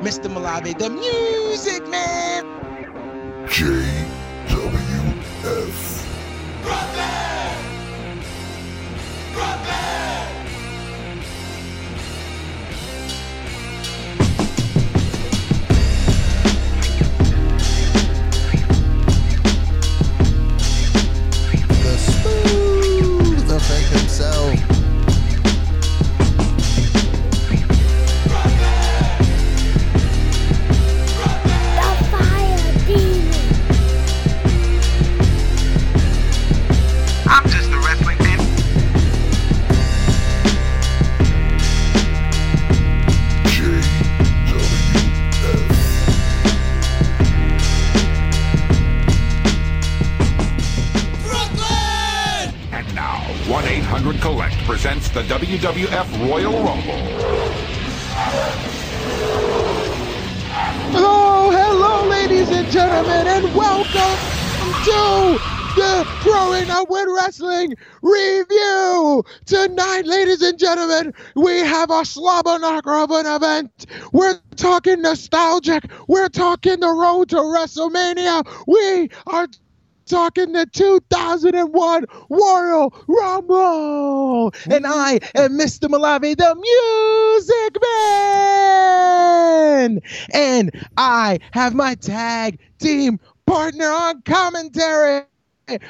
Mr. Malave, the music man. Wrestling review. Tonight, ladies and gentlemen, we have a slobber knocker of an event. We're talking nostalgic. We're talking the road to WrestleMania. We are talking the 2001 Royal Rumble. And I am Mr. Malave, the music man. And I have my tag team partner on commentary.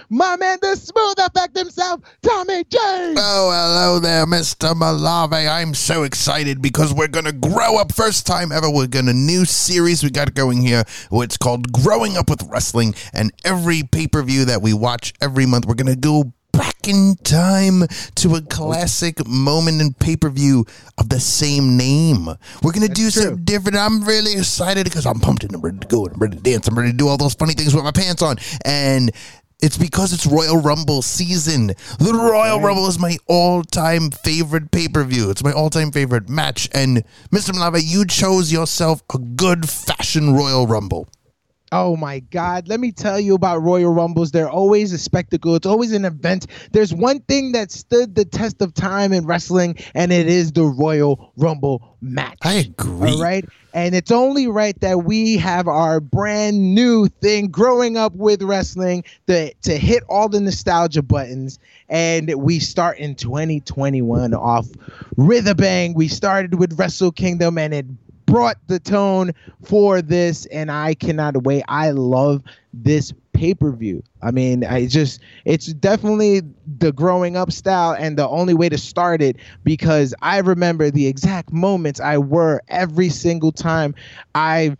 My man, the smooth effect himself, Tommy James. Oh, hello there, Mr. Malave. I'm so excited because we're going to grow up. First time ever, we're going to new series we got going here. It's called Growing Up with Wrestling. And every pay per view that we watch every month, we're going to go back in time to a classic moment in pay per view of the same name. We're going to do true. something different. I'm really excited because I'm pumped and I'm ready to go and I'm ready to dance. I'm ready to do all those funny things with my pants on. And it's because it's Royal Rumble season. The Royal Rumble is my all-time favorite pay-per-view. It's my all-time favorite match. And Mr. Malave, you chose yourself a good fashion Royal Rumble. Oh my God. Let me tell you about Royal Rumbles. They're always a spectacle, it's always an event. There's one thing that stood the test of time in wrestling, and it is the Royal Rumble match. I agree. All right. And it's only right that we have our brand new thing growing up with wrestling to, to hit all the nostalgia buttons. And we start in 2021 off a bang. We started with Wrestle Kingdom and it brought the tone for this. And I cannot wait. I love this pay per view. I mean, I just, it's definitely the growing up style and the only way to start it because I remember the exact moments I were every single time I.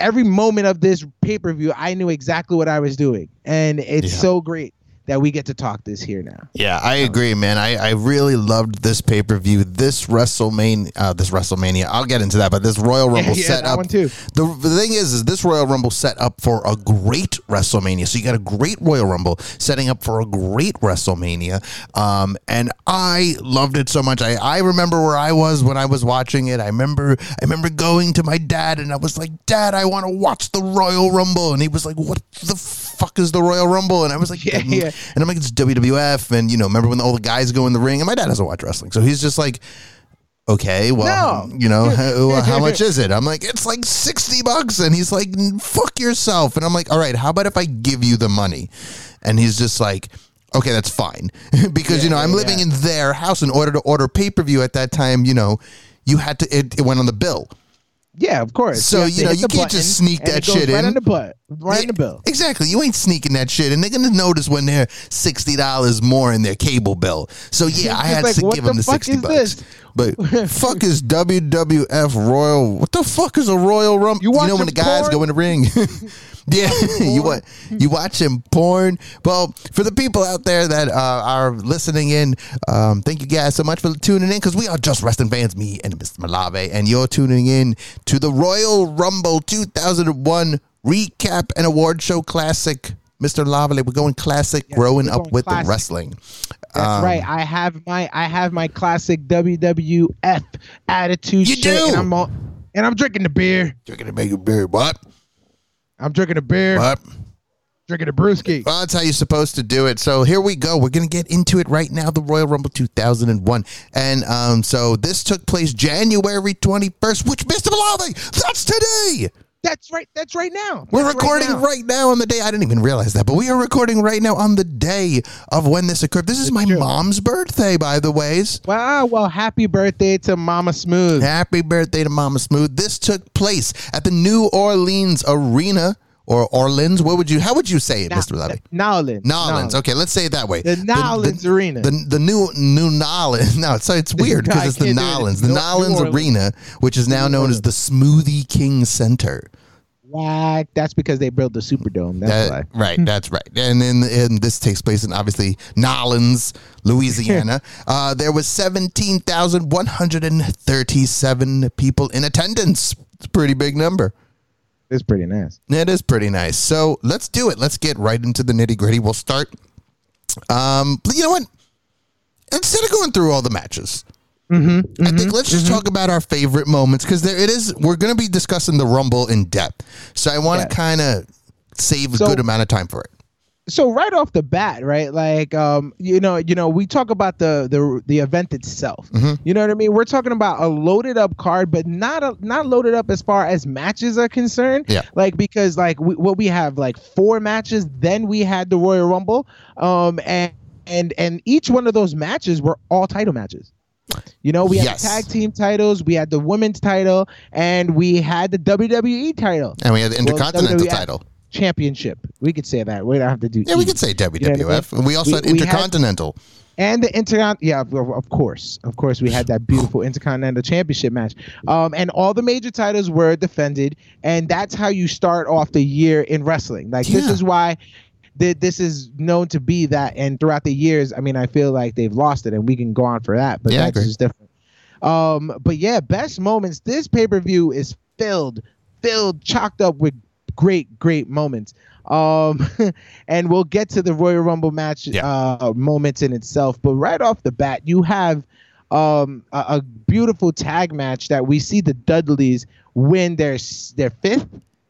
Every moment of this pay per view, I knew exactly what I was doing, and it's Yeah. so great that we get to talk this here now. Yeah, I agree, man. I, I really loved this pay per view. This WrestleMania, uh, this WrestleMania. I'll get into that, but this Royal Rumble yeah, set up. one too. The, the thing is, is this Royal Rumble set up for a great WrestleMania. So you got a great Royal Rumble setting up for a great WrestleMania, um, and I loved it so much. I, I remember where I was when I was watching it. I remember I remember going to my dad and I was like, Dad, I want to watch the Royal Rumble, and he was like, What the fuck is the Royal Rumble? And I was like, Yeah, mm-hmm. yeah. and I'm like, it's WWF, and you know, remember when all the guys go in the ring? And my dad doesn't watch wrestling, so he's just like, okay, well, No. you know, how, how much is it? I'm like, it's like sixty bucks, and he's like, fuck yourself, and I'm like, all right, how about if I give you the money? And he's just like. Okay, that's fine because you know I'm yeah, living yeah. in their house. In order to order pay per view at that time, you know, you had to. It, it went on the bill. Yeah, of course. So, have you know, you can't just sneak that shit right in. on the butt, right in the bill. Exactly. You ain't sneaking that shit, and they're gonna notice when they're sixty dollars more in their cable bill. So yeah, I had like, to give the them the sixty bucks. this? But fuck is WWF Royal? What the fuck is a Royal Rumble? You You, know when the guys porn? go in the ring. yeah, you what? You watching porn? Well, for the people out there that uh, are listening in, um, thank you guys so much for tuning in because we are just wrestling fans, me and Mr. Malave, and you're tuning in to the Royal Rumble 2001 recap and award show classic. Mr. Lavale, we're going classic, growing we're up with classic. the wrestling. That's Um, right. I have my I have my classic WWF attitude. You shirt, do? and I'm all, and I'm drinking the beer. Drinking the beer, what? I'm drinking a beer. What? Drinking a brewski. Well, that's how you're supposed to do it. So here we go. We're going to get into it right now. The Royal Rumble 2001. And um, so this took place January 21st, which, Mr. Malave, that's today. That's right. That's right now. We're That's recording now. right now. on the day. I didn't even realize that, but we are recording right now on the day of when this occurred. This is my true. mom's birthday, by the ways. Wow. Well, happy birthday to Mama Smooth. Happy birthday to Mama Smooth. This took place at the New Orleans Arena or Orleans. What would you? How would you say it, Mr. Malave? Nowlands. Nolans. Okay, let's say it that way. The Nolans Arena. The, the new new Nolans. No, it's it's weird because it's the it. Nolans. The New- New Nolans Orleans. Arena, which is now known as the Smoothie King Center. Whack. That's because they built the Superdome. That's That- why. right, that's right. And then and this takes place in obviously Nolans, Louisiana. uh, there was 17,137 people in attendance. It's a pretty big number. It's pretty nice. It is pretty nice. So let's do it. Let's get right into the nitty gritty. We'll start. Um, but you know what? Instead of going through all the matches, Mm-hmm, I think let's just talk about our favorite moments because there it is. We're going to be discussing the Rumble in depth, so I want to Yes. kind of save a So- good amount of time for it. So right off the bat, right? Like, um, you know, you know, we talk about the the the event itself. Mm-hmm. You know what I mean? We're talking about a loaded up card, but not a, not loaded up as far as matches are concerned. Yeah. Like because like we, what we have like four matches, then we had the Royal Rumble, um, and and and each one of those matches were all title matches. You know, we had Yes. the tag team titles, we had the women's title, and we had the WWE title And we had the Well, Intercontinental WWF title. Championship. We could say that. We don't have to do. Yeah, we could say know I mean? WWF. And we also We- had Intercontinental. and the intercon yeah of, course of course we had that beautiful intercontinental championship match um and all the major titles were defended and that's how you start off the year in wrestling like this is why th- this is known to be that and throughout the years i mean i feel like they've lost it and we can go on for that but Yeah, that's just different um but yeah best moments this pay-per-view is filled filled chocked up with great great moments um and we'll get to the royal rumble match Yeah. uh moments in itself but right off the bat you have um a, a beautiful tag match that we see the dudleys win their their fifth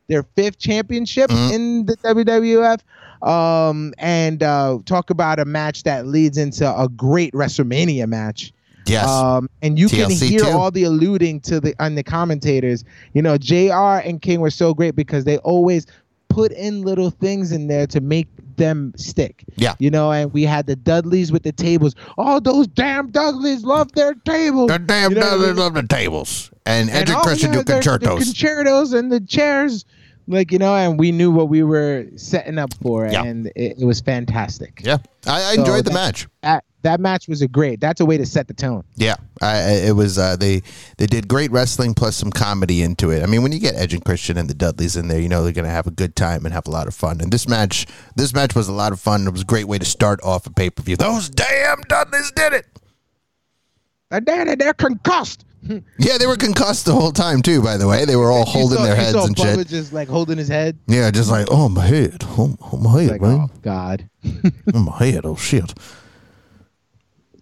their fifth championship Mhm. in the WWF um and uh talk about a match that leads into a great WrestleMania match Yes. um, and you can hear too. all the alluding to the on the commentators. You know, Jr. and King were so great because they always put in little things in there to make them stick. Yeah. You know, and we had the Dudleys with the tables. All those damn Dudleys love their tables. the damn you know what I mean? love the tables. And And Edric all- Christian do their- the Con-Chair-Tos. Con-Chair-Tos and the chairs. Like, you know, and we knew what we were setting up for, Yeah. and it, it was fantastic. yeah. I, I So enjoyed the that- match. That, that match was a great. That's a way to set the tone. Yeah, I, it was. Uh, they they did great wrestling plus some comedy into it. I mean, when you get Edge and Christian and the Dudleys in there, you know they're gonna have a good time and have a lot of fun. And this match, this match was a lot of fun. It was a great way to start off a pay per view. Those damn Dudleys did it. And they're, they're concussed. Yeah, they were concussed the whole time too. By the way, they were all holding saw- their heads and Bubba shit. just like holding his head. Yeah, just like oh my head, oh, oh my head, Like, man, oh God, oh my head, oh shit.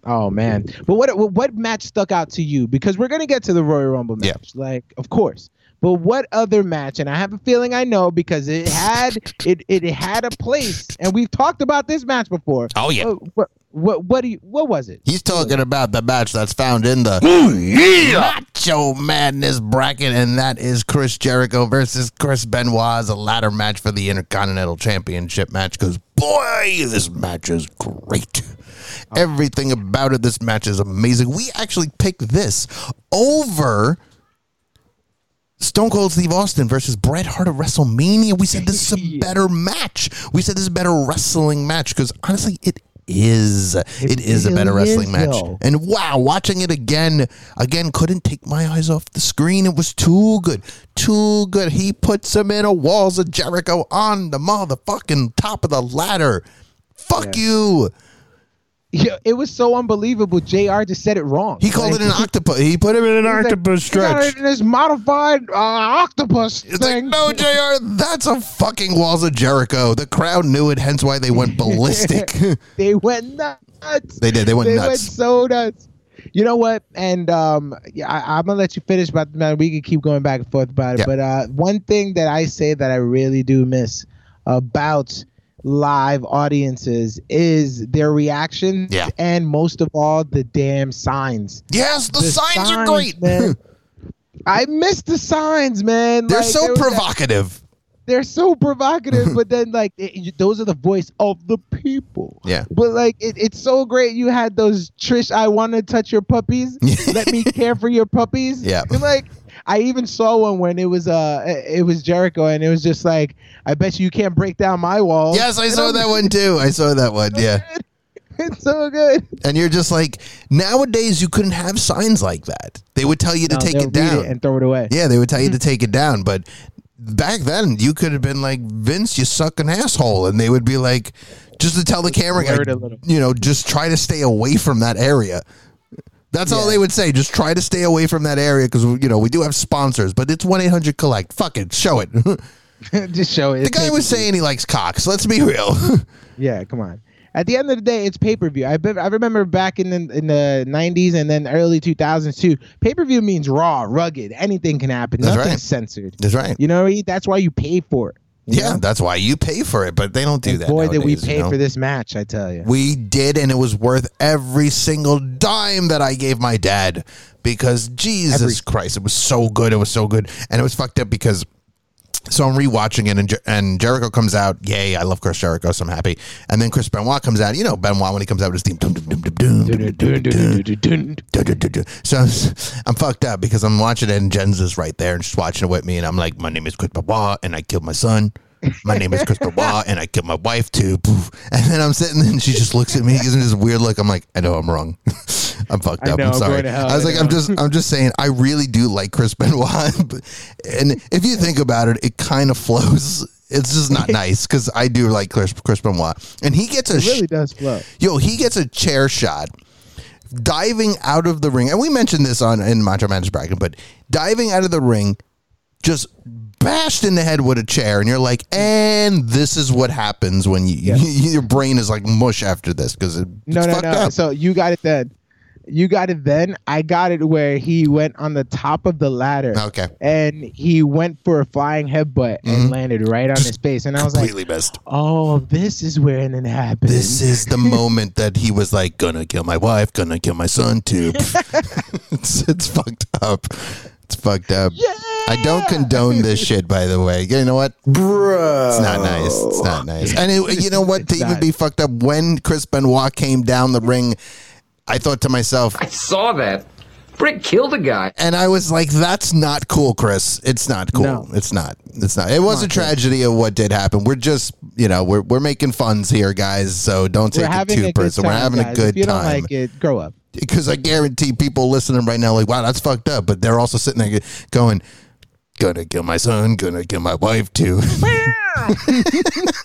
Oh man. But what what- match stuck out to you? Because we're gonna get to the Royal Rumble Yeah. match, like of course. But what other match? And I have a feeling I know because it had it it had a place, and we've talked about this match before. Oh yeah. Uh, what what what do you what was it? He's talking about the match that's found in the Macho Madness bracket, and that is Chris Jericho versus Chris Benoit as a ladder match for the Intercontinental Championship match. Because boy, this match is great. Everything about it, this match is amazing. We actually picked this over Stone Cold Steve Austin versus Bret Hart at WrestleMania. We said this is a better match. We said this is a better wrestling match because honestly, it is. it is a better wrestling match. though. And wow, watching it again, again, couldn't take my eyes off the screen. It was too good. Too good. He puts him in a walls of Jericho on the motherfucking top of the ladder. Fuck you. Yeah, it was so unbelievable. Jr. just said it wrong. He called Like, it an octopus. He put him in an like, octopus "You got stretch. it in this modified uh, octopus It's like, thing. no, JR, that's a fucking Walls of Jericho. The crowd knew it, hence why they went ballistic. they went nuts. they did. They went nuts. they nuts. went so nuts. You know what? And um, yeah, I, I'm gonna let you finish, but man, we can keep going back and forth about it. Yeah. But uh, one thing that I say that I really do miss about live audiences is their reaction Yeah. and most of all the damn signs. Yes, the, signs, are great. man. I miss the signs, man. They're Like, so there was that- provocative. they're so provocative, but then like it, those are the voice of the people. Yeah. But like it, it's so great. You had those Trish, I want to touch your puppies. Let me care for your puppies. Yeah. And like I even saw one when it was uh it was Jericho and it was just like I bet you you can't break down my wall. Yes, I And saw I'm that one too. I saw that one. Yeah. It's so good. And you're just like, nowadays you couldn't have signs like that. They would tell you to take it down. and throw it away. yeah, they would tell you to take it down. But back then, you could have been like, Vince, you suck an asshole. And they would be like, just to tell the camera guy, Blur it a little. you know, just try to stay away from that area. That's all they would say. Just try to stay away from that area because, you know, we do have sponsors, but it's 1 800 Collect. Fuck it. Show it. just show it. It's guy was saying he likes cocks. Let's be real. Yeah, come on. At the end of the day, it's pay per view. I be- I remember back in the in the '90s and then early 2000s too. Pay per view means raw, rugged. Anything can happen. That's Nothing's right. censored. That's right. You know, what I mean? that's why you pay for it. Yeah, know? that's why you pay for it, but they don't do And that. boy, did we pay you know? for this match! I tell you. We did, and it was worth every single dime that I gave my dad because Jesus Every- Christ, it was so good. It was so good, and it was fucked up because so I'm rewatching it, and, Jer- and Jericho comes out. Yay! I love Chris Jericho, so I'm happy. And then Chris Benoit comes out. You know Benoit when he comes out with his theme. So I'm, fucked up because I'm watching it, and Jen's is right there, and she's watching it with me, and I'm like, my name is Chris Benoit, and I killed my son. My name is Chris Benoit and I killed my wife too. And then I'm sitting there and she just looks at me, gives me this weird look. I'm like, I know I'm wrong. I'm fucked up. know, I'm sorry. hell, I was I like, I'm just, I'm just saying, I really do like Chris Benoit. And if you think about it, it kind of flows. It's just not nice because I do like Chris, Chris Benoit, and he gets a It really does flow. Yo, he gets a chair shot diving out of the ring. And we mentioned this on in Macho Man's bracket, but diving out of the ring, just bashed in the head with a chair, and you're like, and this is what happens when you, Yeah. your brain is like mush after this because it, No, no, no. up. So you got it then. You got it then. I got it where he went on the top of the ladder. Okay. And he went for a flying headbutt and mm-hmm. landed right on his face. And I was like, Completely missed. oh, this is when it happens. This is the moment that he was like, gonna kill my wife, gonna kill my son too. it's, it's fucked up. It's fucked up. Yeah. I don't condone this shit, by the way. You know what? Bruh. It's not nice. It's not nice. And it, you know what? to even not. be fucked up, when Chris Benoit came down the ring, I thought to myself, I saw that. Brick killed a guy. and I was like, "That's not cool, Chris. It's not cool. No. It's not. It's not. It was a on, Chris. tragedy of what did happen. We're just, you know, we're we're making funs here, guys. So don't take it too a personal. We're having a good If you don't time like it, grow up. because I guarantee people listening right now, like, wow, that's fucked up. But they're also sitting there going, gonna kill my son, gonna kill my wife too.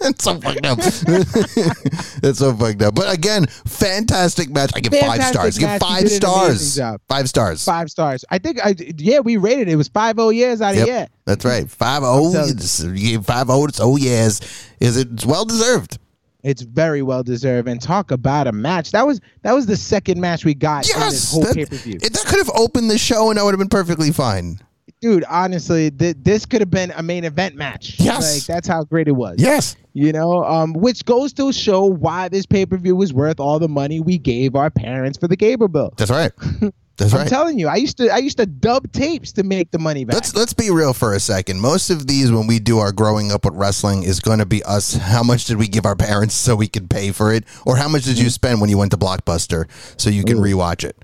That's so fucked up. That's so fucked up. But again, fantastic match. I give five Fantastic stars. Give five stars. Five stars. Five stars. I think I yeah, we rated it. It was five oh years out of Yep, yeah. That's right. Five oh. So- You gave five oh. It's oh yes. Is it? It's well deserved. It's very well deserved. And talk about a match. That was that was the second match we got in this Yes. whole pay per view. that could have opened the show and that would have been perfectly fine. Dude, honestly, th- this could have been a main event match. Yes. Like that's how great it was. Yes. You know, um, which goes to show why this pay per view was worth all the money we gave our parents for the cable bill. That's right. That's right. I'm telling you, I used to I used to dub tapes to make the money back. Let's let's be real for a second. Most of these, when we do our growing up with wrestling, is going to be us. How much did we give our parents so we could pay for it, or how much did you spend when you went to Blockbuster so you can rewatch it?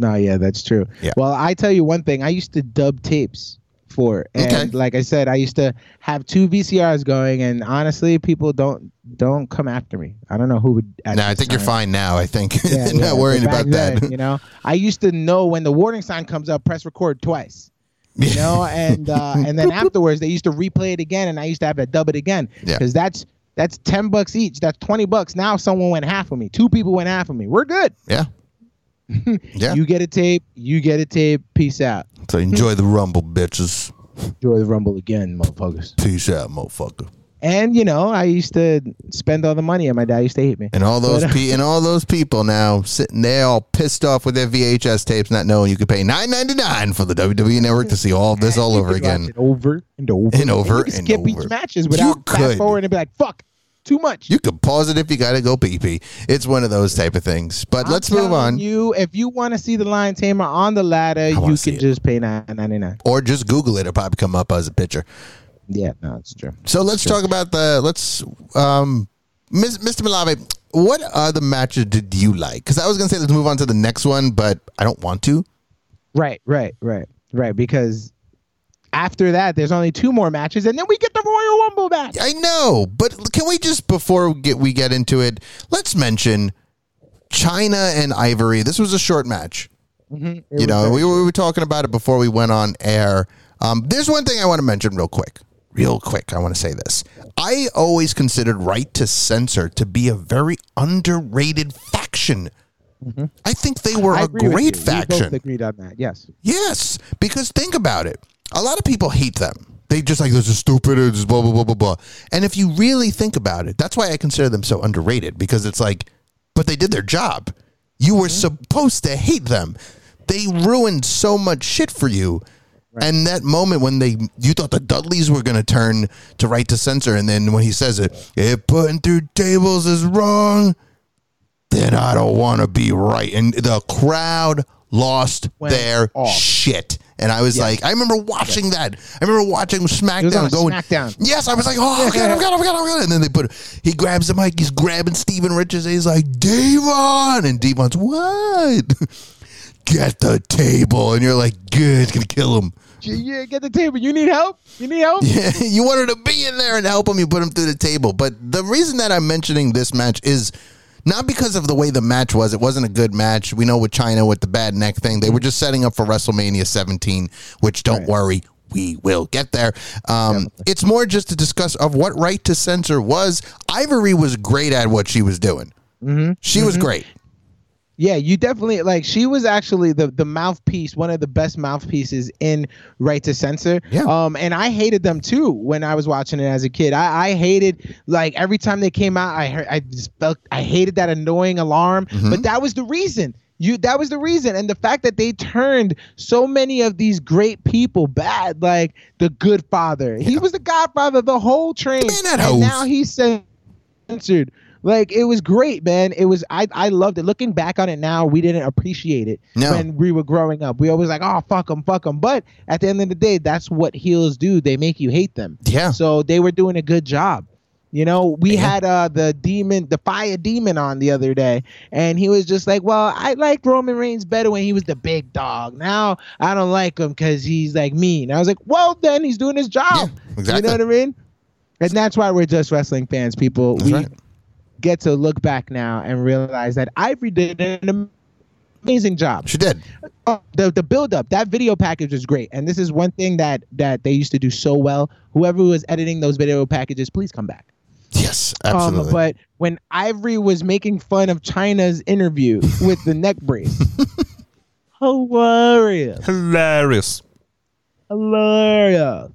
No, yeah, that's true. Yeah. Well, I tell you one thing. I used to dub tapes for, and Okay. like I said, I used to have two VCRs going, and honestly, people don't don't come after me. I don't know who would. No, I think you're fine now. I think Yeah, not yeah, worrying about that. then, You know, I used to know when the warning sign comes up, press record twice. You know, and uh, and then afterwards they used to replay it again, and I used to have to dub it again Yeah. because that's that's ten bucks each. That's twenty bucks. Now someone went half of me. Two people went half of me. We're good. yeah, yeah. You get a tape. You get a tape. Peace out. so enjoy the rumble, bitches. Enjoy the rumble again, motherfuckers. Peace out, motherfucker. And you know, I used to spend all the money, and my dad used to hate me. And all those But, uh, pe- and all those people now sitting there all pissed off with their VHS tapes, not knowing you could pay nine ninety nine for the WWE Network to see all this all over again. over and over And over you could and skip over. each matches without fast forward and be like, "Fuck." Too much. You can pause it if you got to go pee pee. It's one of those type of things. But I'm let's move on. You, if you want to see the Lion Tamer on the ladder, you can just pay nine ninety nine. or just Google it. It'll probably come up as a picture. Yeah, no, it's true. So let's talk about the let's um Mr. Malave, what other matches did you like? Because I was gonna say let's move on to the next one, but I don't want to. Right, right, right, right. Because after that, there's only two more matches, and then we get the Royal Rumble match. I know, but can we just before we get we get into it, let's mention Chyna and Ivory. This was a short match. It You know, we, were- we were talking about it before we went on air. Um, there's one thing I want to mention real quick. Real quick, I want to say this. I always considered Right to Censor to be a very underrated faction. I think they were Mm-hmm. I a great you. We faction. both agreed on that. Yes. Yes, because think about it. A lot of people hate them. They just like this is stupid. It's blah blah blah blah blah. And if you really think about it, that's why I consider them so underrated. Because it's like, but they did their job. You were mm-hmm. supposed to hate them. They ruined so much shit for you. And that moment when they, you thought the Dudleys were going to turn to right to censor, and then when he says it, if putting through tables is wrong, then I don't want to be right. And the crowd lost Went their off. shit. And I was like, I remember watching that. I remember watching SmackDown going, SmackDown. Yes, I was like, oh, I got him, I got him, I got him, I got him. And then they put, he grabs the mic, he's grabbing Steven Richards, and he's like, Devon. And Devon's, what? Get the table. And you're like, good, it's going to kill him. Yeah, get the table. You need help? You need help? Yeah, you wanted to be in there and help him. You put him through the table. But the reason that I'm mentioning this match is not because of the way the match was. It wasn't a good match. We know with Chyna with the bad neck thing, they were just setting up for WrestleMania 17. Which don't worry, we will get there. Um, it's more just to discuss of what right to censor was. Ivory was great at what she was doing. Mm-hmm. She was great. Yeah, you definitely like she was actually the the mouthpiece, one of the best mouthpieces in Right to Censor. Yeah. Um, and I hated them too when I was watching it as a kid. I, I hated like every time they came out, I heard I just felt I hated that annoying alarm. But that was the reason. You that was the reason. And the fact that they turned so many of these great people bad, like the good father. He was the godfather of the whole train. man and now he's censored. Like it was great, man. It was I I loved it. Looking back on it now, we didn't appreciate it No. when we were growing up. We always like, oh fuck them, fuck them. But at the end of the day, that's what heels do. They make you hate them. Yeah. So they were doing a good job. You know, we Yeah. had uh the demon, the fire demon on the other day, and he was just like, "Well, I like Roman Reigns better when he was the big dog. Now I don't like him because he's like mean." I was like, "Well, then he's doing his job." Yeah, exactly. You know what I mean? And that's why we're just wrestling fans, people. That's we right. Get to look back now and realize that Ivory did an amazing job. She did. Oh, the the build up, that video package was great, and this is one thing that that they used to do so well. Whoever was editing those video packages, please come back. Yes, absolutely. Um, but when Ivory was making fun of Chyna's interview with the neck brace, hilarious, Hilarious. hilarious,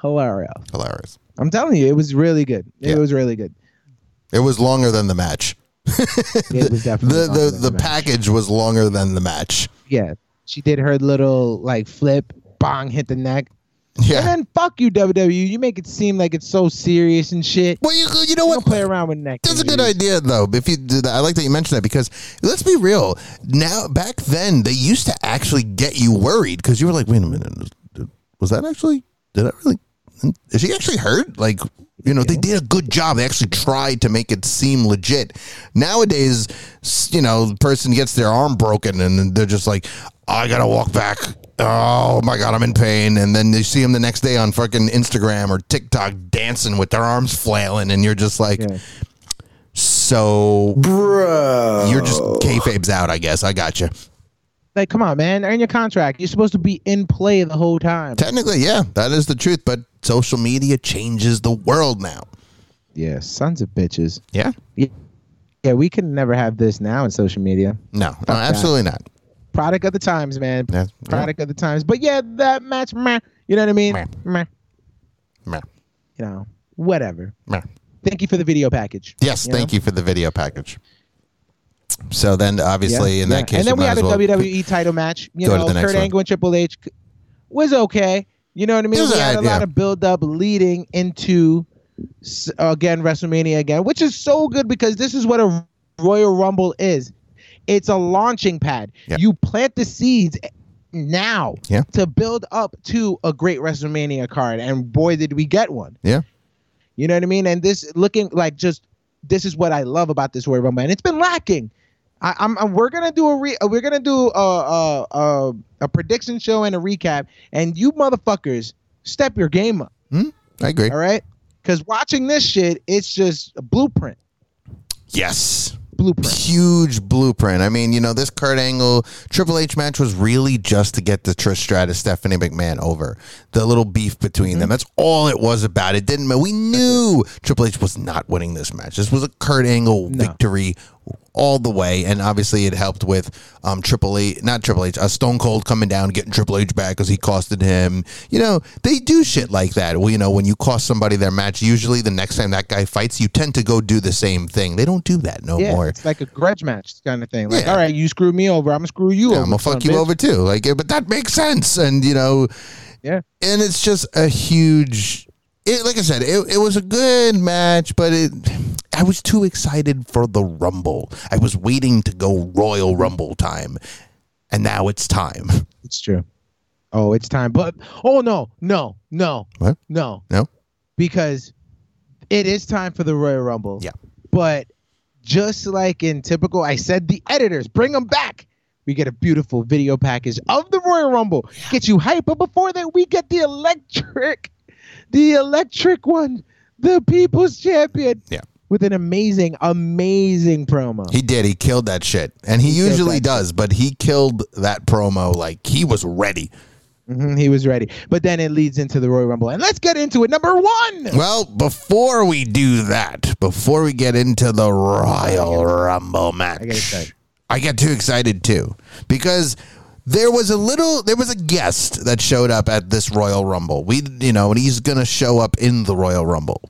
hilarious. Hilarious. I'm telling you, it was really good. It Yeah. was really good. It was longer than the match. It was definitely the the, the match. package was longer than the match. Yeah, she did her little like flip, bong, hit the neck. Yeah. And then fuck you, WWE. You make it seem like it's so serious and shit. Well, you you know You what? don't play around with neck. That's a good idea, though. If you do that, I like that you mentioned that because let's be real. Now, back then, they used to actually get you worried because you were like, "Wait a minute, was that actually? Did I really? Is she actually hurt? Like, you know, they did a good job. They actually tried to make it seem legit. Nowadays, you know, the person gets their arm broken and they're just like, "I gotta walk back." Oh my god, I'm in pain. And then they see them the next day on fucking Instagram or TikTok dancing with their arms flailing, and you're just like, Yeah. so, bro, you're just kayfabe's out. I guess I got you. Like, come on, man. Earn your contract. You're supposed to be in play the whole time. Technically, yeah, that is the truth. But social media changes the world now. Yeah, sons of bitches. Yeah, Yeah, yeah we can never have this now in social media. no, no absolutely not. Product of the times, man. Yeah, Product of the times. But yeah, that match, meh, you know what I mean? Meh. Meh, Meh, you know, whatever. meh. Thank you for the video package. Yes, you thank know? you for the video package. So then, obviously, in Yeah, that case, and then we had a well- WWE title match. You know, Kurt. Angle and Triple H was okay. You know what I mean? Was we had a lot yeah. of build up leading into again WrestleMania again, which is so good because this is what a Royal Rumble is. It's a launching pad. Yeah. You plant the seeds now Yeah. to build up to a great WrestleMania card, and boy, did we get one. Yeah. You know what I mean? And this looking like just this is what I love about this Royal Rumble, and it's been lacking. I, I'm, I'm we're gonna do a re, we're gonna do a, a a a prediction show and a recap, and you motherfuckers step your game up, I agree. all right? Because watching this shit, it's just a blueprint, Yes. blueprint. Huge blueprint. I mean, you know, this Kurt Angle Triple H match was really just to get the Trish Stratus Stephanie McMahon over. The little beef between Mm-hmm. them. That's all it was about. It didn't. Matter. We knew Triple H was not winning this match. This was a Kurt Angle No. victory all the way, and obviously it helped with um, Triple H, not Triple H, uh, Stone Cold coming down, getting Triple H back because he costed him. You know, they do shit like that. Well, you know, when you cost somebody their match, usually the next time that guy fights, you tend to go do the same thing. They don't do that no Yeah, more. it's like a grudge match kind of thing. Like, Yeah. all right, you screw me over, I'm gonna screw you Yeah, over. I'm gonna fuck you bitch. over too. Like, but that makes sense, and you know, Yeah. and it's just a huge. It, like I said, it, it was a good match, but it. I was too excited for the Rumble. I was waiting to go Royal Rumble time, and now it's time. It's true. Oh, it's time. But oh no, no, no, What? no, No, because it is time for the Royal Rumble. Yeah. But just like in typical, I said the editors bring them back. We get a beautiful video package of the Royal Rumble. Get you hype, but before that, we get the electric, the electric one, the People's Champion. Yeah. With an amazing, amazing promo. he did. He killed that shit, and he, killed usually does. But he killed that promo like he was ready. Mhm, he was ready. But then it leads into the Royal Rumble. And let's get into it. Number one. Well, before we do that, before we get into the Royal Rumble match, I get excited. I get too excited too because there was a little, there was a guest that showed up at this Royal Rumble. We, you know, and he's gonna show up in the Royal Rumble,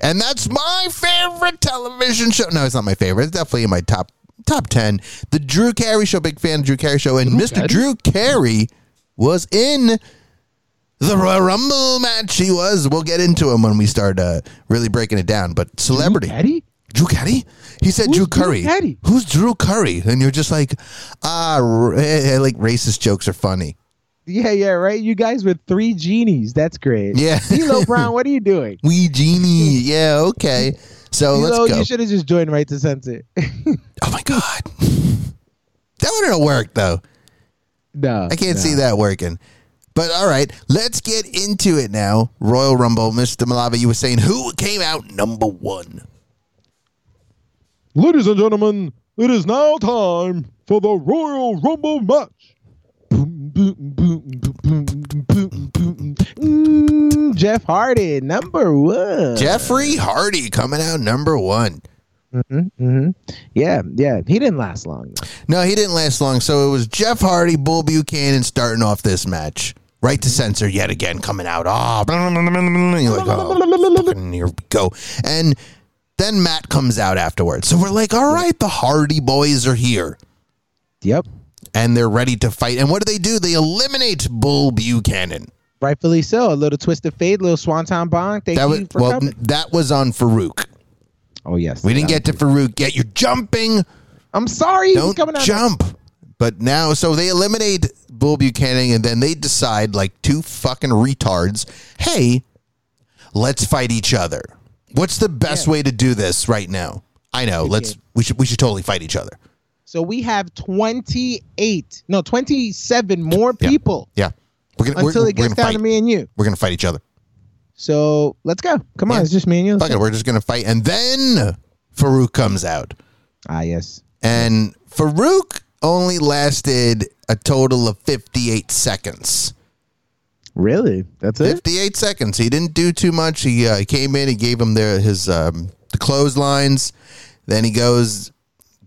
and that's my favorite television show. No, it's not my favorite. It's definitely in my top top ten. The Drew Carey Show. Big fan of Drew Carey Show, and Mr. Carey? Drew Carey was in the Royal Rumble match. He was. We'll get into him when we start uh, really breaking it down. But celebrity, Eddie? Drew Carey. He said Who's Drew Drew Curry. Carey? Who's Drew Curry? And you're just like, ah, r- eh, eh, like racist jokes are funny. Yeah, yeah, right. You guys with three genies. That's great. Yeah. D'Lo Brown, what are you doing? We genie. Yeah, okay. So D'Lo, let's go. you should have just joined right to censor. oh my god, that wouldn't have worked though. no, I can't no. see that working. But all right, let's get into it now. Royal Rumble, Mr. Malave, you were saying who came out number one? Ladies and gentlemen, it is now time for the Royal Rumble match. Boom, boom, boom, boom, boom, boom. Mm, Jeff Hardy, number one. Jeffrey Hardy coming out number one. hmm Yeah, yeah. He didn't last long. though. No, he didn't last long. So it was Jeff Hardy, Bull Buchanan starting off this match. Right to censor yet again coming out. Ah, oh, you're like, oh, here we go. And then Matt comes out afterwards. So we're like, all right, the Hardy boys are here. Yep. And they're ready to fight. And what do they do? They eliminate Bull Buchanan. Rightfully so. A little twist of fate, little swanton bomb. Thank That you was for well, coming. that was on Faarooq. Oh yes. We didn't get to Faarooq yet. You're jumping. I'm sorry. He's Don't coming out. jump. But now, so they eliminate Bull Buchanan, and then they decide, like two fucking retards, hey, let's fight each other. What's the best Yeah. way to do this right now? I know. let's. We should. We should totally fight each other. So we have 28, no, 27 more people Yeah. We're gonna. until we're, it gets down gonna me and you. We're gonna fight each other. So let's go. Come on, Yeah. it's just me and you. Fuck it. We're just gonna fight, and then Faarooq comes out, Ah, yes. and Farouk only lasted a total of fifty-eight seconds. Really? That's it? 58 seconds. He didn't do too much. He uh, came in. He gave him their his um, the clotheslines. Then he goes,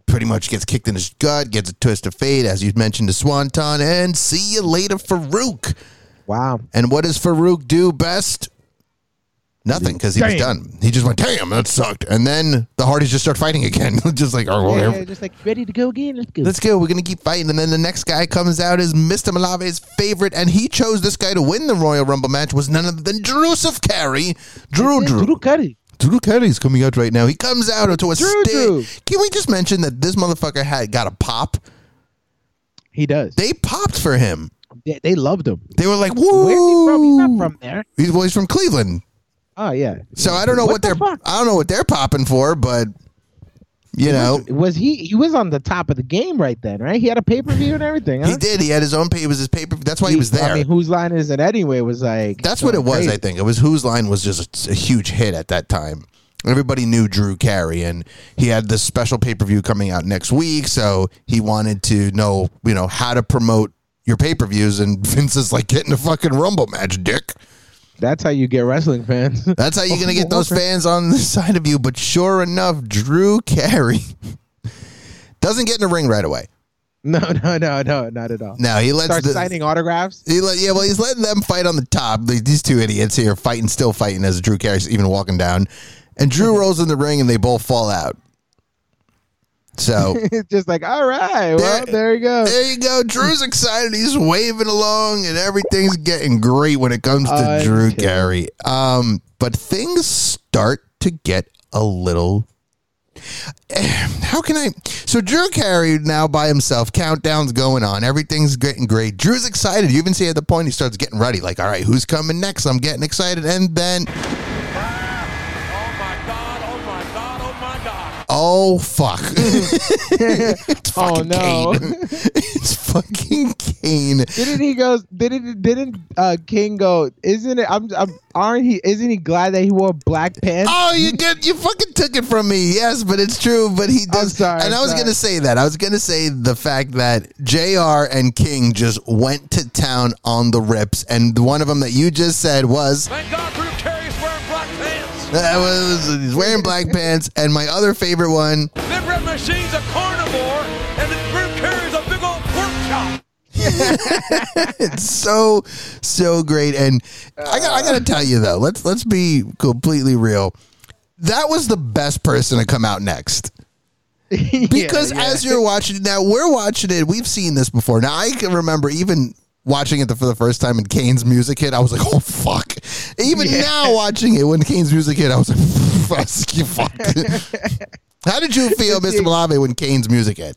pretty much gets kicked in his gut, gets a twist of fate, as you mentioned, to Swanton, and see you later, Faarooq. Wow. And what does Faarooq do best? Nothing because he was Damn. done. He just went, damn, that sucked. And then the Hardys just start fighting again. just like, oh, well, Yeah, just like ready to go again. Let's go. let's go. We're going to keep fighting. And then the next guy comes out is Mr. Malave's favorite. And he chose this guy to win the Royal Rumble match was none other than Drusuf Carey. Drew, Drew. Drew Cuddy. Drew Carey's coming out right now. He comes out to a Drew, Drew. stage. Can we just mention that this motherfucker had got a pop? He does. They popped for him. They, they loved him. They were like, woo. Where's he from? He's not from there. He's, well, he's from Cleveland. Oh yeah. So I don't know what, What the they're fuck? I don't know what they're popping for, but you know, was he? He was on the top of the game right then, right? He had a pay per view and everything. Huh? he did. He had his own pay. It was his paper. That's why he was there. I mean, whose line is it anyway? Was like That's what it was. crazy. I think it was whose line was just a, a huge hit at that time. Everybody knew Drew Carey, and he had this special pay per view coming out next week. So he wanted to know, you know, how to promote your pay per views. And Vince is like, getting a fucking Rumble match, dick. That's how you get wrestling fans. That's how you're gonna get those fans on the side of you. But sure enough, Drew Carey doesn't get in the ring right away. no, no, no, no, not at all. No, he lets Start the, signing autographs. He let, yeah, well, he's letting them fight on the top. These two idiots here fighting, still fighting as Drew Carey's even walking down, and Drew rolls in the ring and they both fall out. So it's just like, all right, well, There- there you go. there you go. Drew's excited. He's waving along, and everything's getting great when it comes to Drew Carey. Um, but things start to get a little. How can I? So Drew Carey now by himself. Countdown's going on. Everything's getting great. Drew's excited. You even see at the point he starts getting ready. Like, all right, who's coming next? I'm getting excited, and then oh fuck, it's Oh, no. Kane. it's fucking Kane. Didn't he go? Didn't didn't uh, King go? Isn't it? I'm, I'm. Aren't he? Isn't he glad that he wore black pants? Oh, you get you fucking took it from me. Yes, but it's true. But he does. sorry, and I I'm was sorry. gonna say that. I was gonna say the fact that Jr. and King just went to town on the rips, and one of them that you just said was Thank God that was he's wearing black pants, and my other favorite one. Big Red Machine's a carnivore, and then Drew Carey's a big old pork chop. It's so so great, and I got I gotta tell you though. Let's let's be completely real. That was the best person to come out next. because Yeah, yeah. as you're watching now, we're watching it. We've seen this before. Now I can remember even watching it for the first time and Kane's music hit. I was like, oh fuck. Even Yeah. now watching it when Kane's music hit, I was like, fuck. How did you feel, Mr. Malave, when Kane's music hit?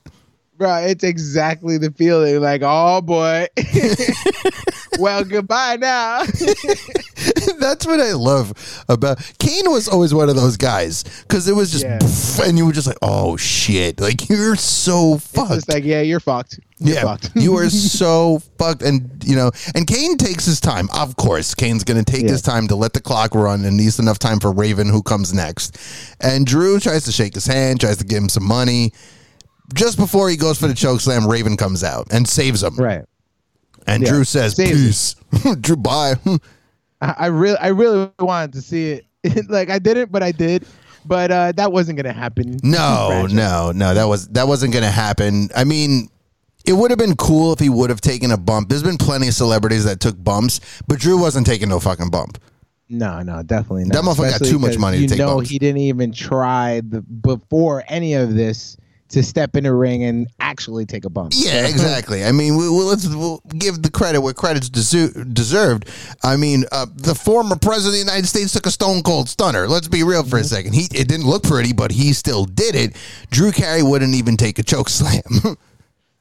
bro, it's exactly the feeling. Like, oh boy. well, goodbye now. That's what I love about Kane was always one of those guys because it was just Yeah. and you were just like, oh shit, like you're so fucked. it's like, yeah, you're fucked. You're Yeah, fucked. you are so fucked, and you know, and Kane takes his time. Of course, Kane's going to take Yeah. his time to let the clock run, and needs enough time for Raven, who comes next. And Drew tries to shake his hand, tries to give him some money. Just before he goes for the choke slam, Raven comes out and saves him. right. And Yeah, Drew says, "Peace." Drew, bye. I, I really, I really wanted to see it. like, I didn't, but I did. But uh, that wasn't gonna happen. No, no, no. That was that wasn't going to happen. I mean, it would have been cool if he would have taken a bump. There's been plenty of celebrities that took bumps, but Drew wasn't taking no fucking bump. No, no, definitely not. That motherfucker got too much money to You take know, bumps. he didn't even try the before any of this to step in a ring and actually take a bump. Yeah, exactly. I mean, we, we, let's we'll give the credit where credit's desu- deserved. I mean, uh, the former president of the United States took a stone cold stunner. Let's be real for a second. He it didn't look pretty, but he still did it. Drew Carey wouldn't even take a choke slam.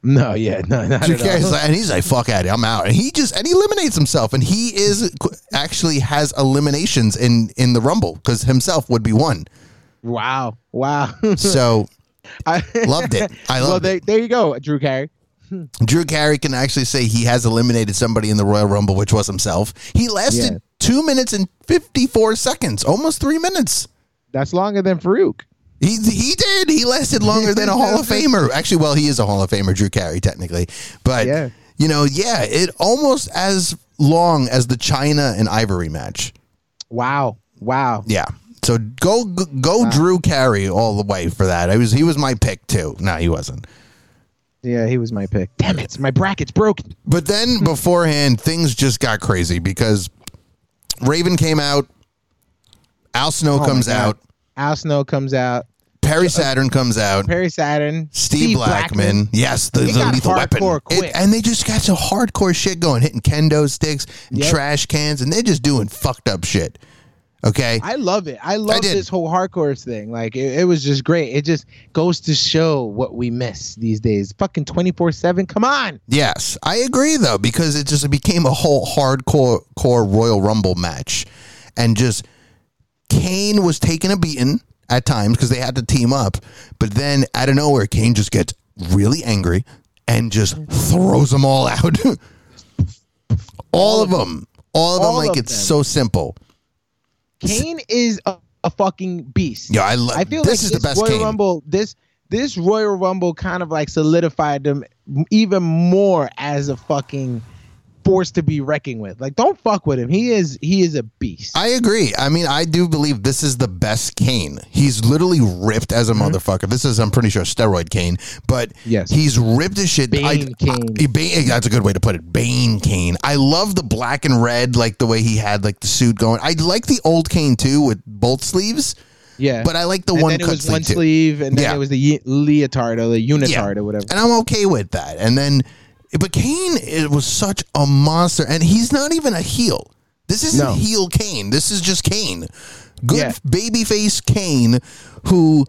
No, yeah, no, not Drew at all. Carey's like, and he's like, "Fuck at it, I'm out." And he just and he eliminates himself, and he is actually has eliminations in in the Rumble because himself would be one. Wow, wow. So I loved it. I well, loved there, it. there you go, Drew Carey. Hmm. Drew Carey can actually say he has eliminated somebody in the Royal Rumble, which was himself. He lasted two minutes and fifty four seconds, almost three minutes. That's longer than Faarooq. He he did. He lasted longer than a Hall of Famer. Actually, well, he is a Hall of Famer, Drew Carey, technically. But Yeah. you know, yeah, it almost as long as the Chyna and Ivory match. Wow, wow. Yeah. So go go uh. Drew Carey all the way for that. I was he was my pick too. No, he wasn't. Yeah, he was my pick. Damn it, my bracket's broken. But then beforehand, things just got crazy because Raven came out. Al Snow Oh comes out. Al Snow comes out. Perry uh, Saturn comes out. Perry Saturn. Steve, Blackman. Yes, the, the got lethal weapon. hardcore It- and they just got some hardcore shit going, hitting kendo sticks, and Yep. trash cans, and they're just doing fucked up shit. Okay. I love it. I love did. this whole hardcore thing. Like it, it was just great. It just goes to show what we miss these days. Fucking twenty four seven. Come on. Yes, I agree though because it just became a whole hardcore core Royal Rumble match, and just Kane was taking a beating at times because they had to team up, but then out of nowhere, Kane just gets really angry and just throws them all out, all, of them, all of them. All like it's them. so simple. Kane is a, a fucking beast. Yeah, I love. I feel this like is this the best Royal Kane. Rumble. This this Royal Rumble kind of like solidified them even more as a fucking force to be reckoned with. Like, don't fuck with him. He is he is a beast. I agree. I mean, I do believe this is the best Kane. He's literally ripped as a motherfucker. This is, I'm pretty sure, steroid Kane, but Mm-hmm. Yes. he's ripped as shit. Bane I, Kane. I- Bane, that's a good way to put it. Bane Kane. I love the black and red, like the way he had like the suit going. I like the old Kane too with both sleeves, yeah, but I like the and one then it cut was sleeve one too. sleeve, and then Yeah. it was the leotard or the unitard or whatever. And I'm okay with that. And then, but Kane it was such a monster, and he's not even a heel. This isn't No. heel Kane. This is just Kane. Good Yeah. babyface Kane who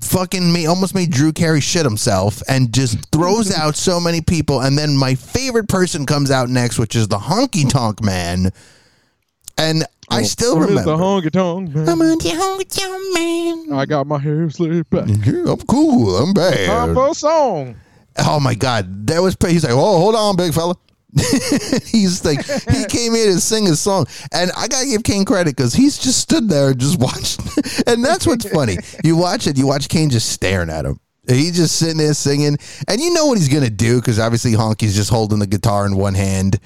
fucking made, almost made Drew Carey shit himself and just throws out so many people. And then my favorite person comes out next, which is the Honky Tonk Man. And I oh, still remember. The honky tonk. man. I'm a honky tonk man. I got my hair slicked back. Yeah, I'm cool. I'm bad. Time for a song. Oh my God, that was he's like, oh, hold on, big fella. he's like, he came here to sing his song, and I gotta give Kane credit because he's just stood there and just watched, and that's what's funny. You watch it, you watch Kane just staring at him. He's just sitting there singing, and you know what he's gonna do because obviously Honky's just holding the guitar in one hand,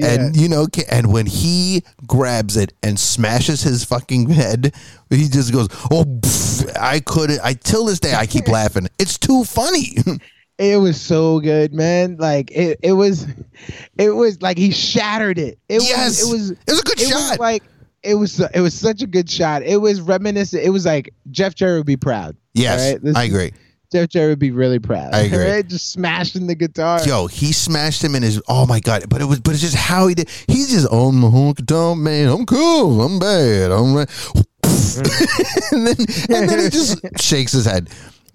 and you know, and when he grabs it and smashes his fucking head, he just goes, "Oh, pff, I couldn't." I till this day I keep laughing. It's too funny. It was so good, man. Like it, it was, it was like he shattered it. It Yes. was, it was, It was a good it shot. Was like it was, it was such a good shot. It was reminiscent. It was like Jeff Jarrett would be proud. Yes, right? This I agree. Jeff Jarrett would be really proud. I agree. Right? Just smashing the guitar. Yo, he smashed him in his. Oh my god! But it was, but it's just how he did. He's just, oh my honky tonk man. I'm cool. I'm bad. I'm. bad." Mm. and then, and then he just shakes his head,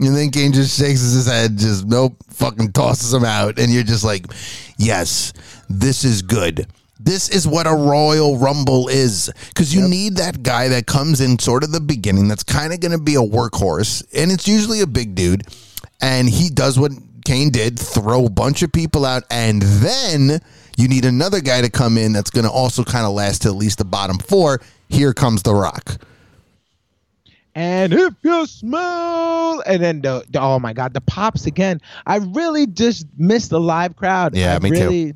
and then Kane just shakes his head. Just nope, fucking tosses him out, and you're just like, yes, this is good. This is what a Royal Rumble is. Because you need that guy that comes in sort of the beginning that's kind of going to be a workhorse. And it's usually a big dude. And he does what Kane did throw a bunch of people out. And then you need another guy to come in that's going to also kind of last to at least the bottom four. Here comes The Rock. And if you smell, and then the, the- oh my god, the pops again. I really just missed the live crowd. Yeah, I me too.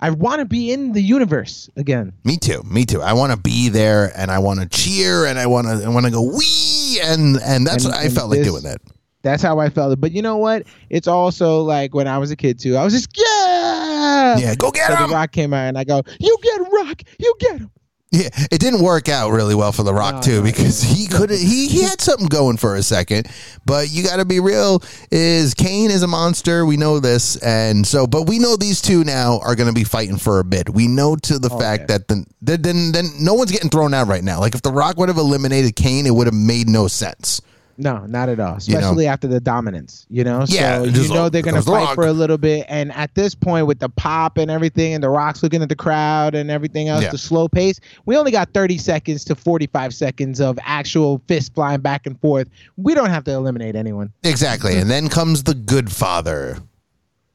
I want to be in the universe again. Me too. Me too. I want to be there and I want to cheer and I want to I want to go wee and and that's And- what I felt like doing that. That's how I felt. It. But you know what? It's also like when I was a kid too. I was just yeah. Yeah, go get So him. the Rock came out, and I go, "You get Rock. You get him." Yeah, it didn't work out really well for The Rock No, too no, because he could he he had something going for a second, but you got to be real. Is Kane is a monster? We know this, and so but we know these two now are going to be fighting for a bit. We know to the oh, fact yeah. that the, then then then no one's getting thrown out right now. Like if The Rock would have eliminated Kane, it would have made no sense. No, not at all. You know? Especially after the dominance, you know. Yeah, so you know they're gonna fight for a little bit, and at this point, with the pop and everything, and the Rock's looking at the crowd and everything else, Yeah. the slow pace, we only got 30 seconds to 45 seconds of actual fist flying back and forth. We don't have to eliminate anyone. Exactly, and then comes the Good Father.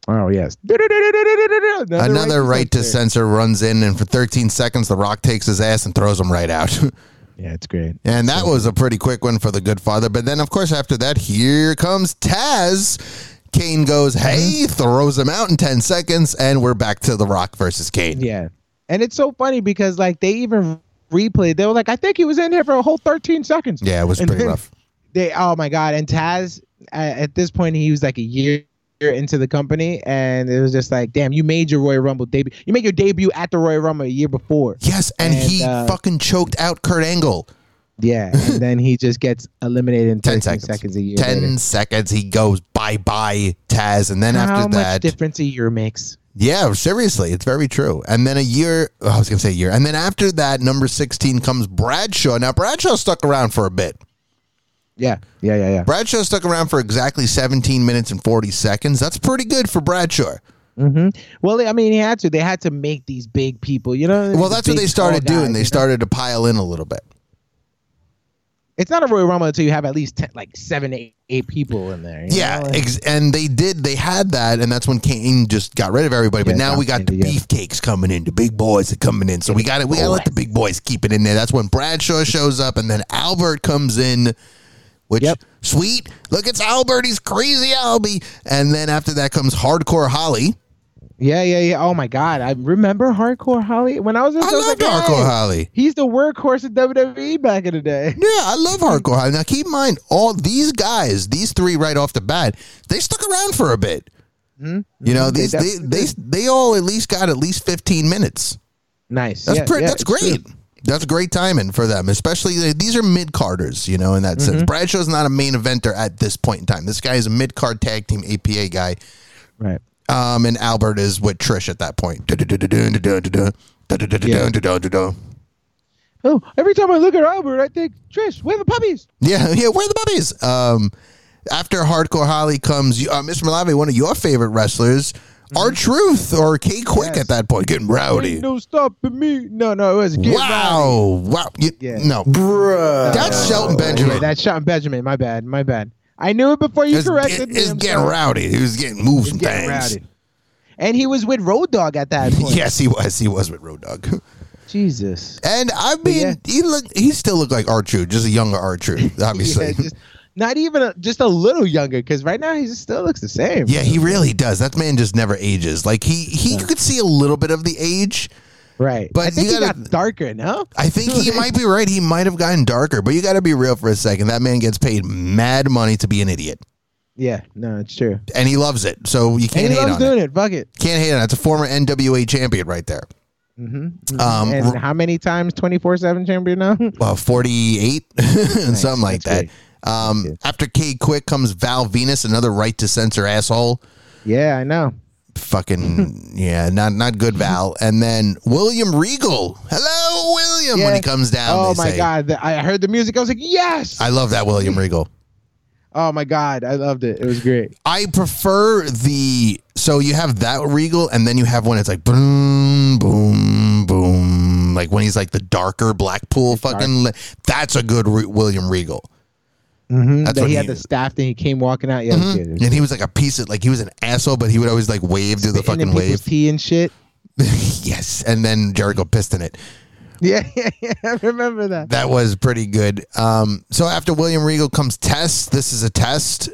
Oh yes. Another, Another right to censor. censor runs in, and for 13 seconds, The Rock takes his ass and throws him right out. Yeah, it's great. And that was a pretty quick one for the good father. But then, of course, after that, here comes Taz. Kane goes, mm-hmm. hey, throws him out in 10 seconds, and we're back to The Rock versus Kane. Yeah. And it's so funny because like they even replayed. They were like, I think he was in here for a whole 13 seconds. Yeah, it was And pretty rough. They oh my god. And Taz at this point he was like a year into the company and it was just like, damn, you made your Royal Rumble debut. You made your debut at the Royal Rumble a year before. Yes, and, And, he uh, fucking choked out Kurt Angle. Yeah, and then he just gets eliminated in 10 seconds. seconds. a year. 10 later. seconds, he goes bye bye, Taz. And then How after that, difference a year makes? yeah, seriously, it's very true. And then a year, oh, I was going to say a year. And then after that, number 16 comes Bradshaw. Now, Bradshaw stuck around for a bit. Yeah, yeah, yeah, yeah. Bradshaw stuck around for exactly 17 minutes and 40 seconds. That's pretty good for Bradshaw. Mm-hmm. Well, I mean, he had to. They had to make these big people. You know. Well, that's what they started doing. guys, They you know? started to pile in a little bit. It's not a Royal Rumble until you have at least 10, like seven, eight, eight people in there. Yeah, ex- and they did. They had that, and that's when Kane just got rid of everybody. But Yeah, now we got the beefcakes coming in, the big boys are coming in. So we got it. we got to let the big boys keep it in there. That's when Bradshaw shows up, and then Albert comes in. Which Yep. sweet? Look, it's Albert. He's crazy, Albie. And then after that comes Hardcore Holly. yeah, yeah, yeah. Oh my God, I remember Hardcore Holly when I was. in I was loved like, Hardcore hey, Holly. He's the workhorse of WWE back in the day. Yeah, I love hardcore. Holly. Now keep in mind, all these guys, these three right off the bat, they stuck around for a bit. You know, Mhm. They these they, they they all at least got at least fifteen minutes. Nice. That's yeah, pretty. yeah, that's great. true. That's great timing for them, especially these are mid carders. You know, in that Mm-hmm. sense, Bradshaw's not a main eventer at this point in time. This guy is a mid card tag team APA guy, Right. um, and Albert is with Trish at that point. Oh, every time I look at Albert, I think Trish, where are the puppies? Yeah, yeah. Where are the puppies? Um, after Hardcore Holly comes, uh, Mr. Malave, one of your favorite wrestlers, our mm-hmm. Truth or K-Kwik Yes. at that point, getting rowdy. Ain't no stopping me. No, no, it was Get Rowdy. Wow, wow. You, Yeah. No, bruh, that's Shelton Benjamin. Wait, that's Shelton Benjamin. My bad. My bad. I knew it before you It's, corrected me. it's I'm getting sorry. rowdy. He was getting moves It's and getting things. rowdy. And he was with Road Dog at that point. Yes, he was. He was with Road Dog. Jesus. And I mean, yeah. he look. He still looked like R Truth, just a younger R Truth, obviously. Yeah, just, not even a, just a little younger, because right now he just still looks the same. Yeah, he really does. That man just never ages. Like he he you could see a little bit of the age. Right. But I think you he gotta- got darker, no? I think he might be right. He might have gotten darker, but you got to be real for a second. That man gets paid mad money to be an idiot, Yeah, no, it's true. and he loves it. So you can't he hate loves on doing it. it. Fuck it. Can't hate on it. It's a former NWA champion right there. Mm-hmm. Um, and how many times 24 7 champion now? well, 48, something like that. That's Um, after K-Kwik comes Val Venis, another right to censor asshole. yeah, I know. Fucking yeah, not not good Val. And then William Regal. Hello, William. When he comes down, Oh my say. God. I heard the music. I was like, yes. I love that William Regal. oh my God. I loved it. It was great. I prefer the so you have that Regal, and then you have one. It's like boom, boom, boom. Like when he's like the darker Blackpool fucking. li- That's a good Re- William Regal. Mm-hmm. That's That what he he- had the staff thing. He came walking out. Yeah, it was good. It And he was like a piece of like he was an asshole, but he would always like wave, do the fucking wave. tea and shit. yes, and then Jericho pissed in it. Yeah, yeah, yeah. I remember that. That was pretty good. Um, so after William Regal comes Test. This is a test.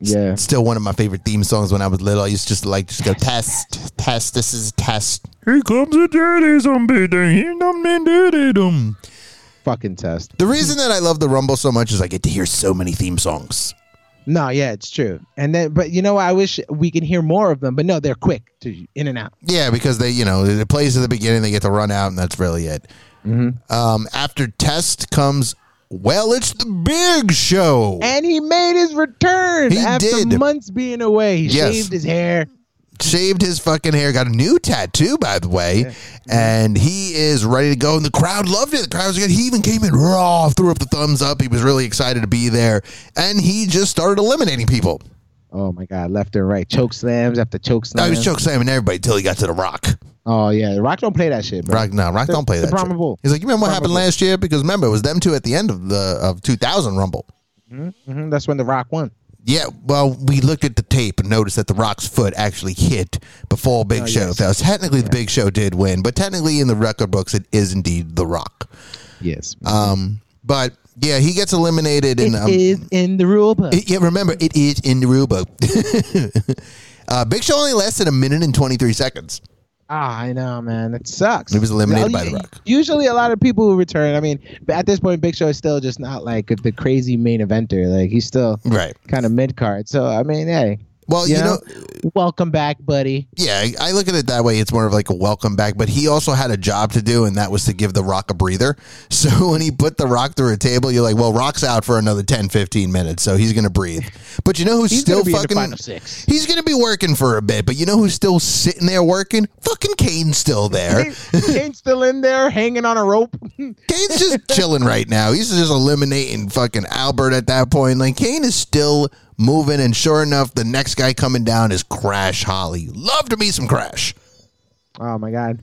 Yeah. Still one of my favorite theme songs when I was little. I used to just like just go test, test. This is a test. Here comes a dirty zombie. ding, dum, ding, dirty, dum. Fucking test. The reason that I love the Rumble so much is I get to hear so many theme songs. No, yeah, it's true. And then, but you know. I wish we can hear more of them. But no, they're quick to in and out. Yeah, because they, you know, it plays at the beginning, they get to run out, and that's really it. Um, after test comes, well, it's the big show. And he made his return He after did. months being away. He Yes. shaved his hair. Shaved his fucking hair, got a new tattoo, by the way, and he is ready to go. And the crowd loved it. The crowd was good. He even came in raw, threw up the thumbs up. He was really excited to be there, and he just started eliminating people. Oh my God, left and right, choke slams after choke No, slams. he was choke slamming everybody until he got to the Rock. Oh yeah, The Rock don't play that shit, bro. Rock, no, Rock The- don't play that. Shit. Bull. He's like, you remember what Brahma happened Bull. last year? Because remember, it was them two at the end of the of 2000 Rumble. Mhm, That's when the Rock won. Yeah, well, we looked at the tape and noticed that the Rock's foot actually hit before Big Oh, Show yes. fell. Technically, the Big Show did win, but technically, in the record books, it is indeed the Rock. Yes, Um, but yeah, he gets eliminated, it and um, is in the rule book. it- yeah, remember, it is in the rule book. uh, Big Show only lasted a minute and twenty three seconds. Ah, I know, man. It sucks. He was eliminated by The Rock. Usually, a lot of people who return. I mean, at this point, Big Show is still just not like the crazy main eventer. Like he's still Right. kind of mid card. So I mean, hey, Well, You, you know? know, welcome back, buddy. yeah, I- I look at it that way. It's more of like a welcome back, but he also had a job to do, and that was to give the Rock a breather. So when he put the Rock through a table, you're like, well, Rock's out for another 10, 15 minutes, so he's going to breathe. But you know who's He's still gonna be in the fucking. final six. He's going to be working for a bit, but you know who's still sitting there working? Fucking Kane's still there. Kane's still in there, hanging on a rope. Kane's just chilling right now. He's just eliminating fucking Albert at that point. Like Kane is still moving, and sure enough, the next guy coming down is Crash Holly. Love to meet some Crash. Oh my god!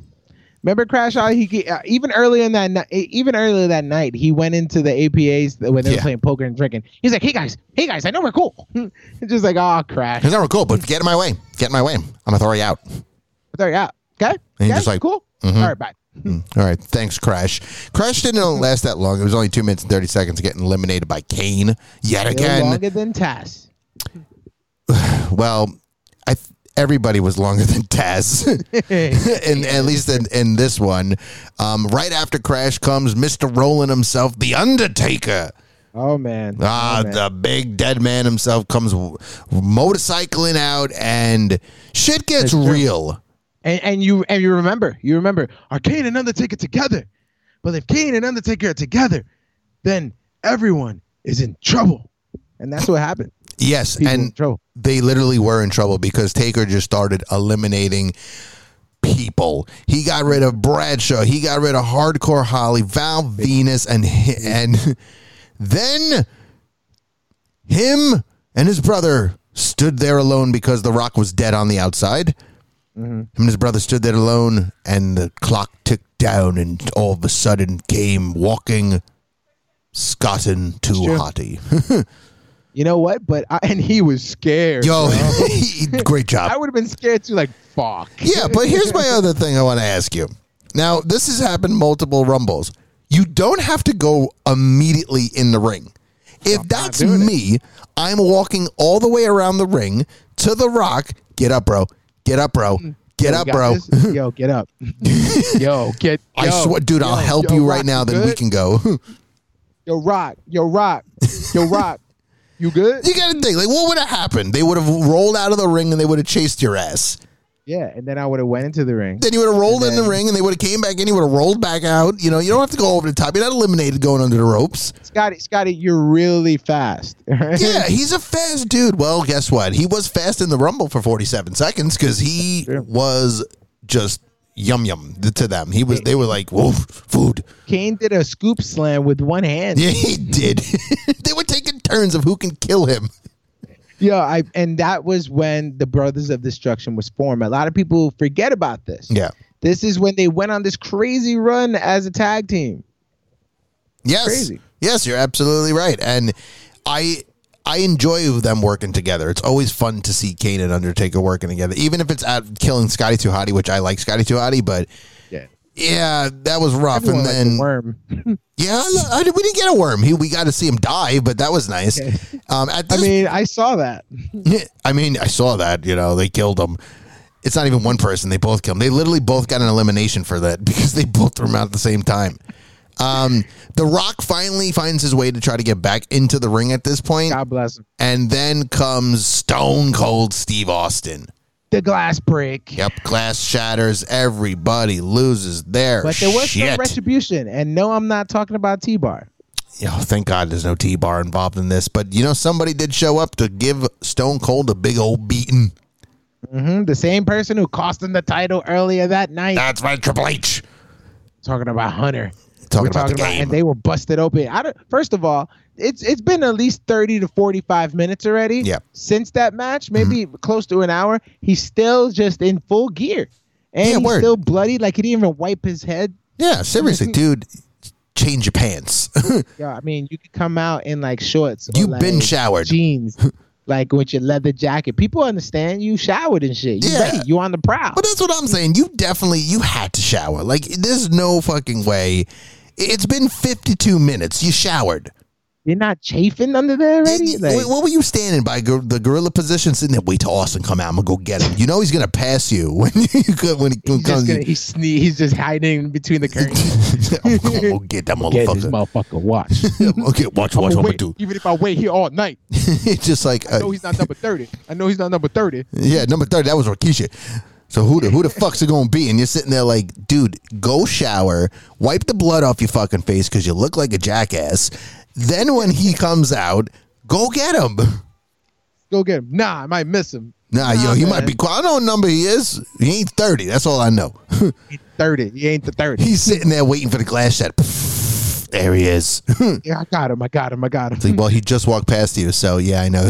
Remember Crash Out? He uh, even earlier in that night, even earlier that night, he went into the APAs when they Yeah. were playing poker and drinking. He's like, "Hey guys, hey guys, I know we're cool." It's just like, "Oh, Crash." He's never cool, but get in my way. Get in my way. I'm gonna throw you out. Throw you out. Okay. And he's Okay, just like, cool. mhm. All right, bye. All right, thanks, Crash. Crash didn't last that long. It was only two minutes and thirty seconds getting eliminated by Kane yet Still again. longer than Taz. Well, I th- everybody was longer than Taz, and at least in, in this one. Um, right after Crash comes Mister Roland himself, the Undertaker. Oh man. Ah, oh, man. the big dead man himself comes motorcycling out, and shit gets real. And, and you and you remember, you remember, are Kane and Undertaker together? But if Kane and Undertaker are together, then everyone is in trouble. And that's what happened. Yes, People and they literally were in trouble because Taker just started eliminating people. He got rid of Bradshaw. He got rid of Hardcore Holly, Val Venis, and and then him and his brother stood there alone because The Rock was dead on the outside. Mm-hmm. Him and his brother stood there alone, and the clock ticked down, and all of a sudden came walking Scottin' to. Hottie. You know what? But I, and he was scared. Yo, great job. I would have been scared too. Like fuck. Yeah, but here's my other thing I want to ask you. Now, this has happened multiple rumbles. You don't have to go immediately in the ring. If that's doing it. me, I'm walking all the way around the ring to the rock. Get up, bro. Get up, bro. Mm. Get Yo, up, bro. this? Yo, get up. yo, get. I swear, dude, I'll help yo, you Rock, right now. Then good? we can go. Yo, rock. Yo, rock. Yo, rock. You good? you got to think, like, what would have happened? They would have rolled out of the ring and they would have chased your ass. Yeah, and then I would have went into the ring. Then you would have rolled in the ring and they would have came back in. You would have rolled back out. You know, you don't have to go over the top. You're not eliminated going under the ropes. Scotty, Scotty, you're really fast. Yeah, he's a fast dude. Well, guess what? He was fast in the Rumble for 47 seconds because he was just yum yum to them. He was. They were like, "Whoa, food." Kane did a scoop slam with one hand. Yeah, he did. they were taking turns of who can kill him. Yeah, I and that was when the Brothers of Destruction was formed. A lot of people forget about this. Yeah. This is when they went on this crazy run as a tag team. Yes. Crazy. Yes, you're absolutely right. And I I enjoy them working together. It's always fun to see Kane and Undertaker working together, even if it's at killing Scotty Too Hottie, which I like Scotty Too Hottie, but Yeah. that was rough. Everyone and then worm. Yeah, I, I- we didn't get a worm. He, we got to see him die, but that was nice. Um, at I mean, I saw that. I mean, I saw that. You know, they killed him. It's not even one person; they both killed him. They literally both got an elimination for that because they both threw him out at the same time. Um, the Rock finally finds his way to try to get back into the ring at this point, God bless him. and then comes Stone Cold Steve Austin. The glass break. Yep, glass shatters. Everybody loses their But there was shit. some retribution. And no, I'm not talking about T Bar. Oh, thank God there's no T bar involved in this. But you know, somebody did show up to give Stone Cold a big old beating. hmm The same person who cost him the title earlier that night. That's right, Triple H. talking about Hunter. Talking about the talking game. and they were busted open. I don't, first of all, it's it's been at least thirty to forty five minutes already. Yeah. Mm-hmm. Since that match, maybe close to an hour, he's still just in full gear, and Yeah, he's word. still bloody. Like he didn't even wipe his head. Yeah, seriously, dude, change your pants. Yeah, I mean, you could come out in like shorts. You've been showered. jeans, like with your leather jacket. People understand you showered and shit. You Yeah. ready? You on the prowl? but that's what I'm saying. You definitely you had to shower. Like there's no fucking way. It's been 52 minutes. You showered. You're not chafing under there already. Like, wait, what were you standing by gor- the gorilla position, sitting there? Wait till Austin come out. I'm gonna go get him. You know he's gonna pass you when you when he he's comes. gonna, he's sne- He's just hiding between the curtains. I'm gonna go get that Get this motherfucker. motherfucker. Watch. okay, watch, watch what I'm wait, do. even if I wait here all night. it's just like I uh, know he's not number thirty. I know he's not number thirty. Yeah, number thirty. That was Rikishi. So who the who the fuck's it gonna be? And you're sitting there like, dude, go shower, wipe the blood off your fucking face because you look like a jackass. Then when he comes out, go get him. Go get him. Nah, I might miss him. Nah, yo, he man. might be. I don't know what number he is. He ain't thirty. That's all I know. He's thirty. He ain't the thirty. He's sitting there waiting for the glass shot. There he is. yeah, I got him. I got him. I got him. Like, well, he just walked past you, so yeah, I know.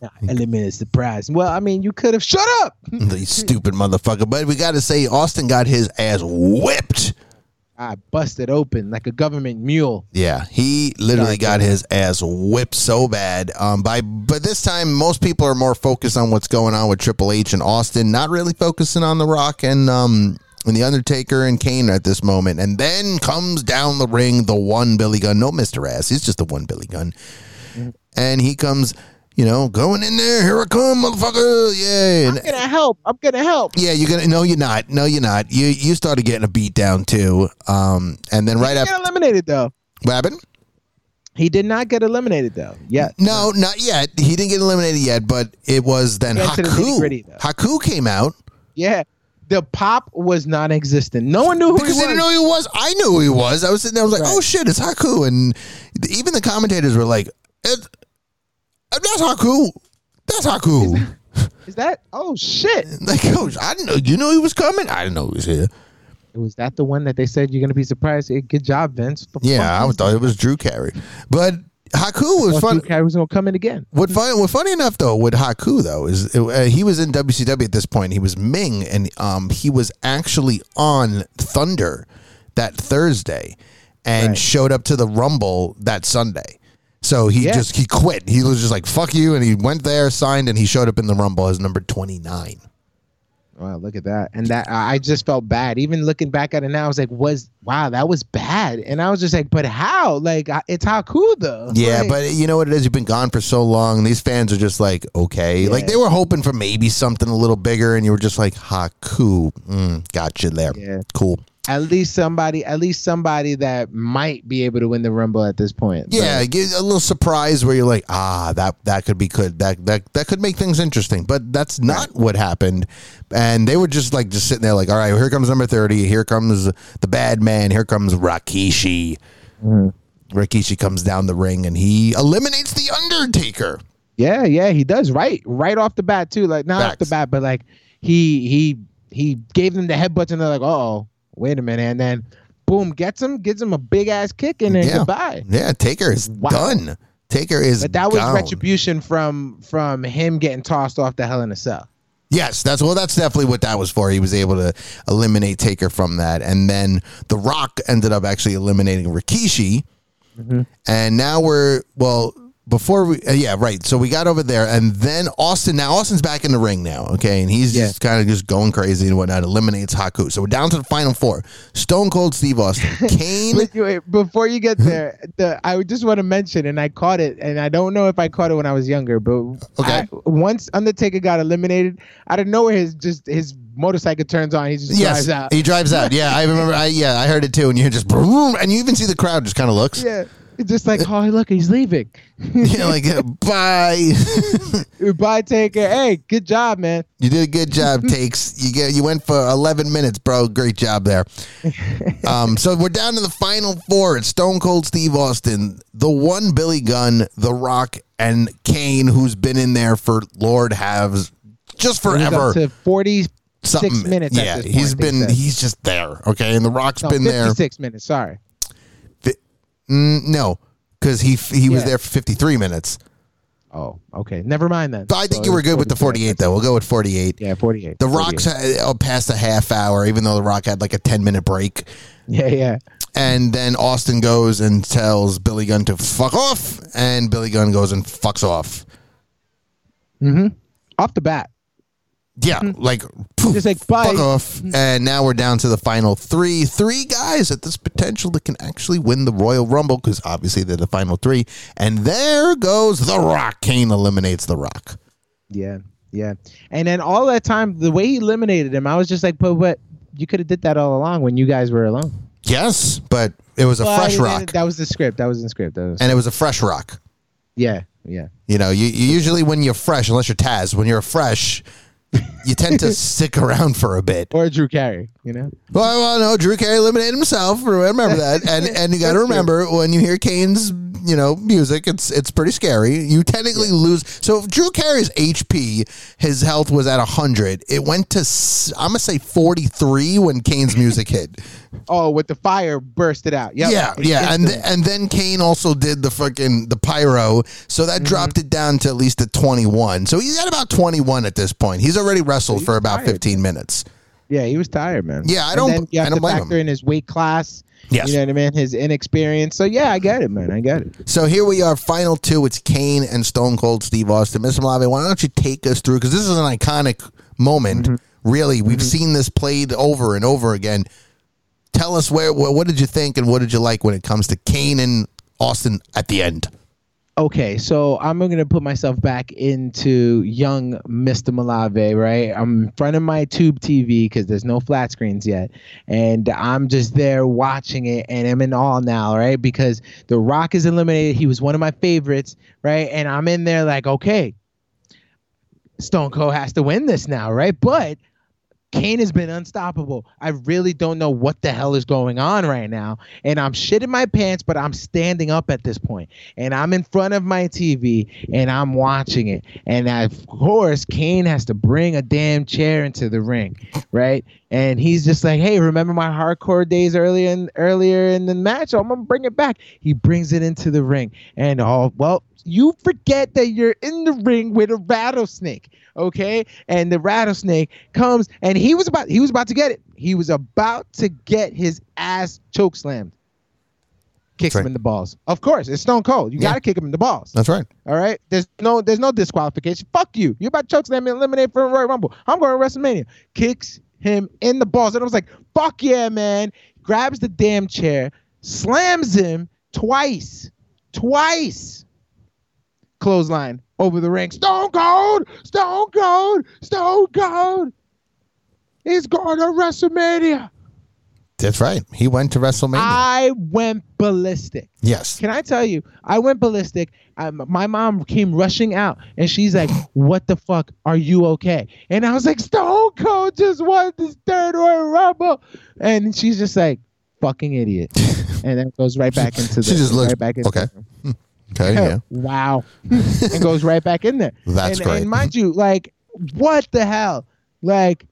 Nah, eliminated surprise. Well, I mean, you could have shut up. the stupid motherfucker. But we got to say, Austin got his ass whipped. I busted open like a government mule. Yeah, he literally got his ass whipped so bad. Um, by but this time, most people are more focused on what's going on with Triple H and Austin, not really focusing on The Rock and um and the Undertaker and Kane at this moment. And then comes down the ring the one Billy Gunn, no Mister Ass, he's just the one Billy Gunn, and he comes, you know, going in there. Here I come, motherfucker! Yeah, I'm gonna help. I'm gonna help. yeah, you're gonna. No, you're not. No, you're not. You you started getting a beat down too. Um, and then right He after eliminated though. what happened? He did not get eliminated though. Yet. No, not yet. He didn't get eliminated yet, but it was then to the Haku. Haku came out Yeah. The pop was non-existent. No one knew who because he they was. didn't know who he was. I knew who he was. I was sitting there. I was like, Right. "Oh shit, it's Haku!" And even the commentators were like, it, "That's Haku. That's Haku." Is that? Oh shit! like, oh, I didn't know. You know he was coming. I didn't know he was here. Was that the one that they said you're gonna be surprised? Hey, good job, Vince. Yeah, I thought it was Drew Carey, but Haku was fun. Drew Carey was gonna come in again. What fun, what funny enough though with Haku though is uh, he was in WCW at this point. He was Meng, and um, he was actually on Thunder that Thursday, and Right. showed up to the Rumble that Sunday. So he Yeah. just he quit. He was just like fuck you, and he went there, signed, and he showed up in the Rumble as number twenty nine. Wow, look at that. And that I just felt bad. Even looking back at it now, I was like, was wow, that was bad. And I was just like, but how? Like it's though. Yeah, Like, but you know what it is? You've been gone for so long. These fans are just like, okay. Yeah. Like they were hoping for maybe something a little bigger, and you were just like, Haku. Mm, you there. Yeah. Cool. At least somebody, at least somebody that might be able to win the rumble at this point. Yeah, But- get a little surprise where you're like, ah, that that could be good. That that that could make things interesting. But that's not what happened. And they were just like just sitting there like, all right, here comes number thirty. Here comes the bad man. Here comes Rakishi. Rikishi comes down the ring and he eliminates the Undertaker. yeah, yeah, he does right, right off the bat too. Like not off the bat, but like he he he gave them the headbutts and they're like, oh, wait a minute, and then boom, gets him, gives him a big ass kick, and then Yeah. goodbye. Yeah, Taker is Wow. done. Taker is. But that was gone. retribution from from him getting tossed off the Hell in a Cell. Yes, that's well. That's definitely what that was for. He was able to eliminate Taker from that, and then The Rock ended up actually eliminating Rikishi. Mm-hmm. And now we're well before we uh, yeah right. So we got over there, and then Austin. Now Austin's back in the ring now. Okay, and he's Yeah. just kind of just going crazy and whatnot. Eliminates Haku. So we're down to the final four: Stone Cold Steve Austin, Kane. Wait, wait, before you get there, the I just want to mention, and I caught it, and I don't know if I caught it when I was younger, but Okay. I- once Undertaker got eliminated, out of nowhere, his just his motorcycle turns on, he just Yes, drives out. he drives out. Yeah, I remember. I yeah, I heard it too. And you're just boom, and you even see the crowd just kind of looks. yeah, it's just like, oh look, he's leaving. Yeah, like uh, bye. Bye, Taker. Hey, good job, man. You did a good job, takes. You get you went for eleven minutes, bro. Great job there. Um, so we're down to the final four. It's Stone Cold Steve Austin, the one Billy Gunn, The Rock, and Kane, who's been in there for Lord haves just It was up forever. to forty Something. six minutes. Yeah, at this he's point, they been he's just there. Okay, and The Rock's no, been there. fifty-six minutes. Sorry. Mm, no, because he he was Yeah. there for fifty three minutes. Oh, okay. Never mind then. But I think So you were it's good with the forty eight though. We'll go with forty eight. Yeah, forty-eight. The Rock's 48. uh, past a half hour, even though The Rock had like a 10 minute break. Yeah, yeah. And then Austin goes and tells Billy Gunn to fuck off. And Billy Gunn goes and fucks off. Hmm. Off the bat. Yeah, mm-hmm. like poof, Just like, bye. fuck off. Mm-hmm. And now we're down to the final three. Three guys at this potential that can actually win the Royal Rumble because obviously they're the final three. And there goes The Rock. Kane eliminates The Rock. Yeah, yeah. And then all that time, the way he eliminated him, I was just like, but what? You could have did that all along when you guys were alone. Yes, but it was a Well, fresh rock, That was the script. That was the script. That was, and it was a fresh rock. yeah, yeah. You know, you, you usually when you're fresh, unless you're Taz, when you're fresh, you tend to stick around for a bit. Or Drew Carey, you know. Well, well, no, Drew Carey eliminated himself. Remember that, and and you got to That's true. remember when you hear Kane's, you know, music, it's it's pretty scary. You technically lose. So if Drew Carey's HP, his health was at hundred. It went to I'm gonna say forty three when Kane's music hit. Oh, with the fire bursted out. Yep. Yeah, yeah, and th- and then Kane also did the fucking the pyro, so that Mm-hmm. dropped it down to at least a twenty one. So he's at about twenty one at this point. He's already wrestled for about tired, fifteen minutes. yeah, he was tired, man. Yeah, I don't- then you I don't to blame factor him. in his weight class. Yes. You know what I mean? His inexperience. So yeah, I get it, man. I get it. So here we are, final two. It's Kane and Stone Cold Steve Austin. Mr. Malave, why don't you take us through? Because this is an iconic moment. Mm-hmm. Really, we've seen this played over and over again. Tell us where. What did you think, and what did you like when it comes to Kane and Austin at the end? Okay, so I'm gonna put myself back into young Mr. Malave, right? I'm in front of my tube TV because there's no flat screens yet, and I'm just there watching it, and I'm in awe now, right? Because The Rock is eliminated. He was one of my favorites, right? And I'm in there like, okay, Stone Cold has to win this now, right? But Kane has been unstoppable. I really don't know what the hell is going on right now. And I'm shitting my pants, but I'm standing up at this point. And I'm in front of my TV and I'm watching it. And of course, Kane has to bring a damn chair into the ring, right? And he's just like, hey, remember my hardcore days earlier in earlier in the match? I'm gonna bring it back. He brings it into the ring. And oh well, you forget that you're in the ring with a rattlesnake okay? And the rattlesnake comes and he was about he was about to get it. He was about to get his ass choke slammed. Kicks That's him in the balls. Of course it's stone cold. You Yeah. gotta kick him in the balls. That's right. all right? There's no there's no disqualification. Fuck you. You're about to choke slam and eliminate from royal rumble. I'm going to wrestlemania. Kicks him in the balls. And i was like fuck yeah man. Grabs the damn chair slams him twice. Twice clothesline over the ring. Stone Cold, Stone Cold, Stone Cold. He's going to WrestleMania. That's right. He went to WrestleMania. I went ballistic. yes. Can I tell you? I went ballistic. I, my mom came rushing out, and she's like, "What the fuck? Are you okay?" And I was like, "Stone Cold just won this third Royal Rumble," and she's just like, "Fucking idiot," and then goes right back into the She just looks- right back into okay. Okay. Yeah. wow. and goes right back in there. That's and, great. And mind you, like, what the hell? Like,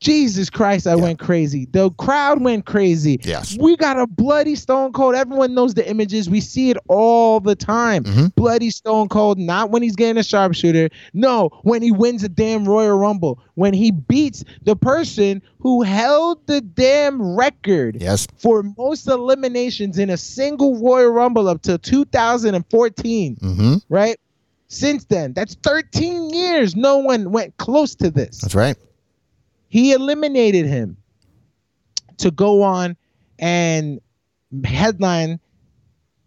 Jesus Christ, I went crazy. The crowd went crazy. Yes. We got a bloody Stone Cold. Everyone knows the images. We see it all the time. Mm-hmm. Bloody Stone Cold, not when he's getting a sharpshooter. No, when he wins a damn Royal Rumble. When he beats the person who held the damn record Yes. for most eliminations in a single Royal Rumble up to 2014, Mm-hmm. right? Since then, that's 13 years. No one went close to this. That's right. He eliminated him to go on and headline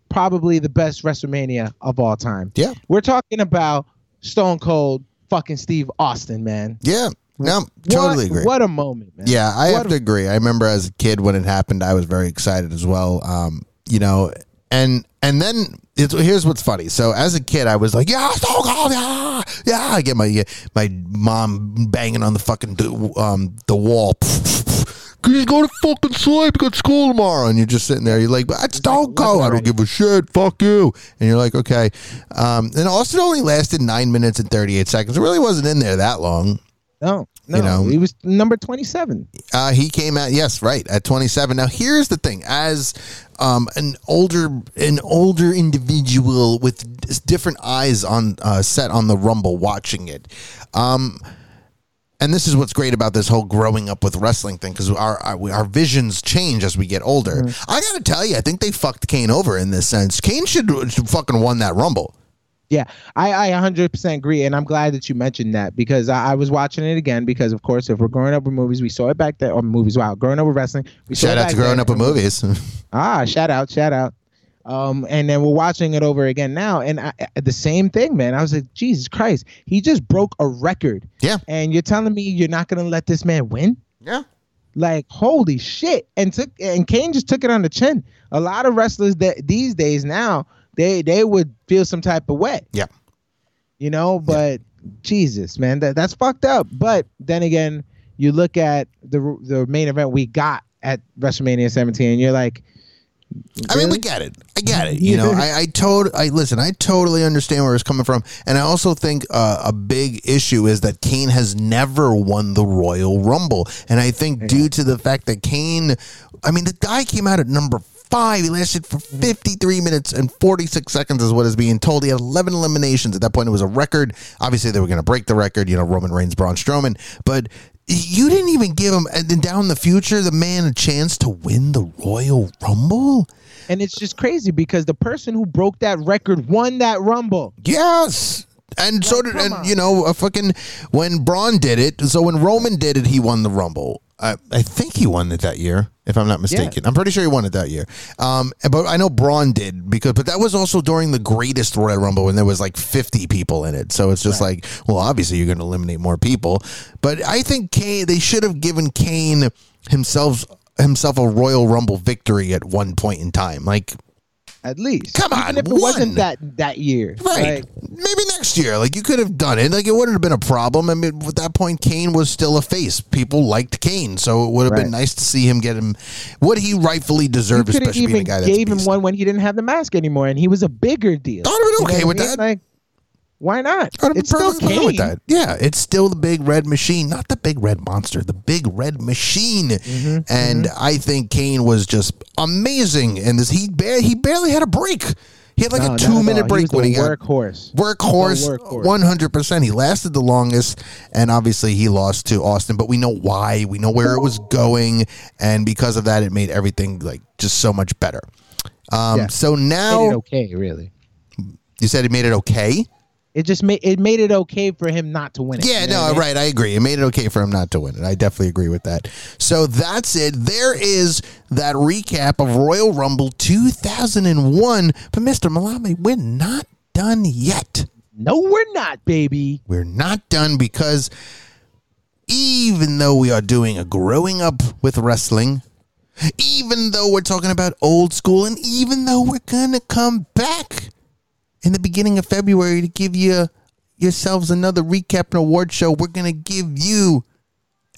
probably the best WrestleMania of all time. Yeah. We're talking about Stone Cold fucking Steve Austin, man. Yeah. No, totally what, agree. What a moment, man. Yeah, I What have a- to agree. I remember as a kid when it happened, I was very excited as well. Um, you know, and and then it's, here's what's funny. So as a kid, I was like, yeah, Stone Cold, yeah, yeah. I get my my mom banging on the fucking um the wall. Can you go to fucking sleep? You got school tomorrow, and you're just sitting there. You're like, "But Stone Cold, I don't give a shit. Fuck you." And you're like, "Okay." Um, and Austin only lasted nine minutes and thirty eight seconds. It really wasn't in there that long. No, no. You know. he was number 27. Uh, he came out, yes, right at 27. Now, here's the thing: as um, an older, an older individual with different eyes on uh, set on the Rumble, watching it, um, and this is what's great about this whole growing up with wrestling thing because our, our our visions change as we get older. I got to tell you, I think they fucked Kane over in this sense. Kane should, should fucking won that Rumble. Yeah, I, I 100% agree, and I'm glad that you mentioned that because I, I was watching it again. Because of course, if we're growing up with movies, we saw it back then. Or movies, wow, growing up with wrestling. We saw Shout it out to growing then, up with movies. Ah, shout out, shout out. Um, and then we're watching it over again now, and I, I- the same thing, man. I was like, Jesus Christ, he just broke a record, yeah, and you're telling me you're not gonna let this man win? yeah. Like, holy shit! And took and Kane just took it on the chin. A lot of wrestlers that these days now they they would feel some type of way, Yeah. you know. But Jesus, man, that that's fucked up. But then again, you look at the the main event we got at WrestleMania 17, and you're like, I mean, we get it. I get it. You know, I, I told, I listen. I totally understand where it's coming from, and I also think uh, a big issue is that Kane has never won the Royal Rumble, and I think due to the fact that Kane, I mean, the guy came out at number five. He lasted for Mm-hmm. 53 minutes and 46 seconds, is what is being told. He had 11 eliminations. At that point, it was a record. Obviously, they were going to break the record. You know, Roman Reigns, Braun Strowman, but. You didn't even give him, and then down the future, the man a chance to win the Royal Rumble. And it's just crazy because the person who broke that record won that Rumble. Yes. And so did, and on. you know, a fucking when Braun did it. So when Roman did it, he won the Rumble. I, I think he won it that year, if I'm not mistaken. I'm pretty sure he won it that year. Um, but I know Braun did because, but that was also during the greatest Royal Rumble when there was like 50 people in it. So it's just like, well, obviously you're going to eliminate more people. But I think Kane, they should have given Kane himself himself a Royal Rumble victory at one point in time. Like, At least. Come Even on, if it one. wasn't that that year. Right. Like, Maybe next year. Like you could have done it. Like it wouldn't have been a problem. I mean, at that point, Kane was still a face. People liked Kane, so it would have been nice to see him get him what he rightfully deserved, especially being a guy gave him one when he didn't have the mask anymore, and he was a bigger deal. I'd have been You know okay with I mean? that. Like, why not? It's still fine with Kane. that. Yeah, it's still the big red machine, not the big red monster, the big red machine. Mm-hmm, and I think Kane was just amazing. And this he ba- he barely had a break. He had like No, a two minute break he was when he got workhorse. workhorse, one hundred percent. He lasted the longest, and obviously he lost to Austin. But we know why. We know where it was going, and because of that, it made everything like just so much better. Um, Yeah. So Made it now okay, really. you said he made it okay. It just made it made it okay for him not to win it. Yeah, you know no, I mean? right. I agree. It made it okay for him not to win it. I definitely agree with that. So that's it. There is that recap of Royal Rumble 2001. But Mr. Malave, we're not done yet. No, we're not, baby. We're not done because even though we are doing a growing up with wrestling, even though we're talking about old school, and even though we're going to come back in the beginning of February to give you yourselves another recap and award show, we're going to give you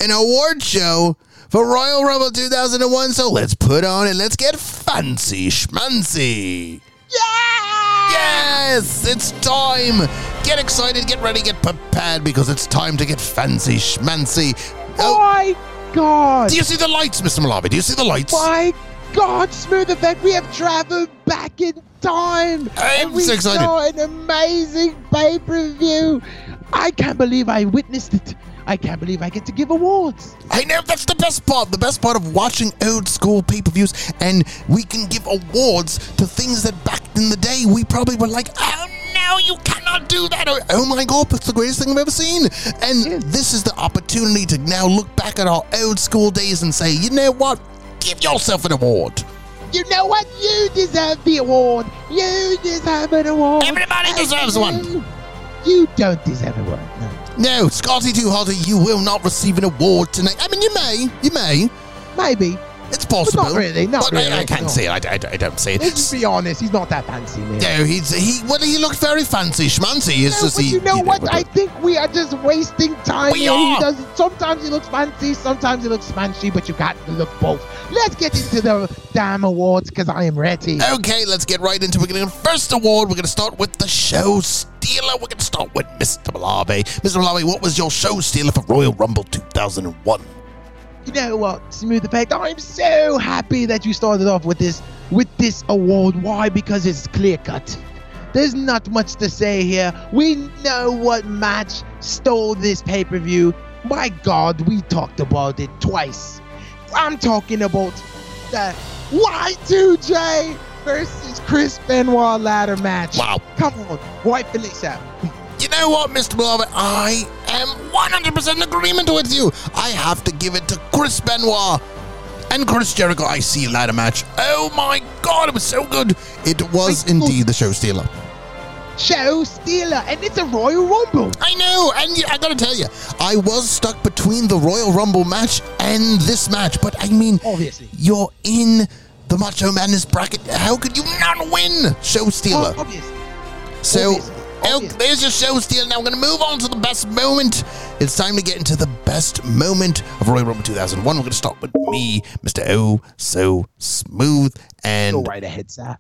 an award show for Royal Rumble 2001. So let's put on and let's get fancy schmancy. Yeah! Yes, it's time. Get excited, get ready, get prepared because it's time to get fancy schmancy. Oh, My God. do you see the lights, Mr. Malave? Do you see the lights? My God, Smooth Effect, we have traveled back in time. I'm and we so excited. saw an amazing pay per view. I can't believe I witnessed it. I can't believe I get to give awards. I know that's the best part. The best part of watching old school pay per views, and we can give awards to things that back in the day we probably were like, oh no, you cannot do that. Or, oh my god, that's the greatest thing I've ever seen. And Yeah. this is the opportunity to now look back at our old school days and say, you know what? Give yourself an award. You know what? You deserve the award. You deserve an award. Everybody And deserves one. you- You don't deserve a one. No. No, Scotty Too Hotty, you will not receive an award tonight. I mean, you may, you may. Maybe. It's possible. not really, not But I- I, can't no. say it. I, I, I don't say it. Let's be honest. He's not that fancy, man. No, he's he. Well, he looks very fancy, schmancy. It's No, just but he. you know what? I think we are just wasting time. We here. He are. does, sometimes he looks fancy, sometimes he looks smanchy, but you got to look both. Let's get into the damn awards because I am ready. Okay, let's get right into it. We're going to first award. We're going to start with the show stealer. We're going to start with Mr. Malave. Mr. Malave, what was your show stealer for Royal Rumble 2001? You know what, Smooth Effect? I'm so happy that you started off with this with this award. Why? Because it's clear cut. There's not much to say here. We know what match stole this pay per view. My God, we talked about it twice. I'm talking about the Y2J versus Chris Benoit ladder match. Wow. Come on, rightfully so. You know what, Mr. Beloved? I am 100% in agreement with you. I have to give it to Chris Benoit and Chris Jericho. I see ladder match. Oh my God, it was so good. It was indeed the show stealer. Show stealer, and it's a Royal Rumble. I know, and I gotta tell you, I was stuck between the Royal Rumble match and this match, but I mean, Obviously. you're in the Macho Madness bracket. How could you not win? Show stealer. Oh, obviously. So, Obviously, oh, there's your show steal. Now we're going to move on to the best moment. It's time to get into the best moment of Royal Rumble 2001. We're going to start with me, Mr. O, so smooth. And Go right ahead, sir.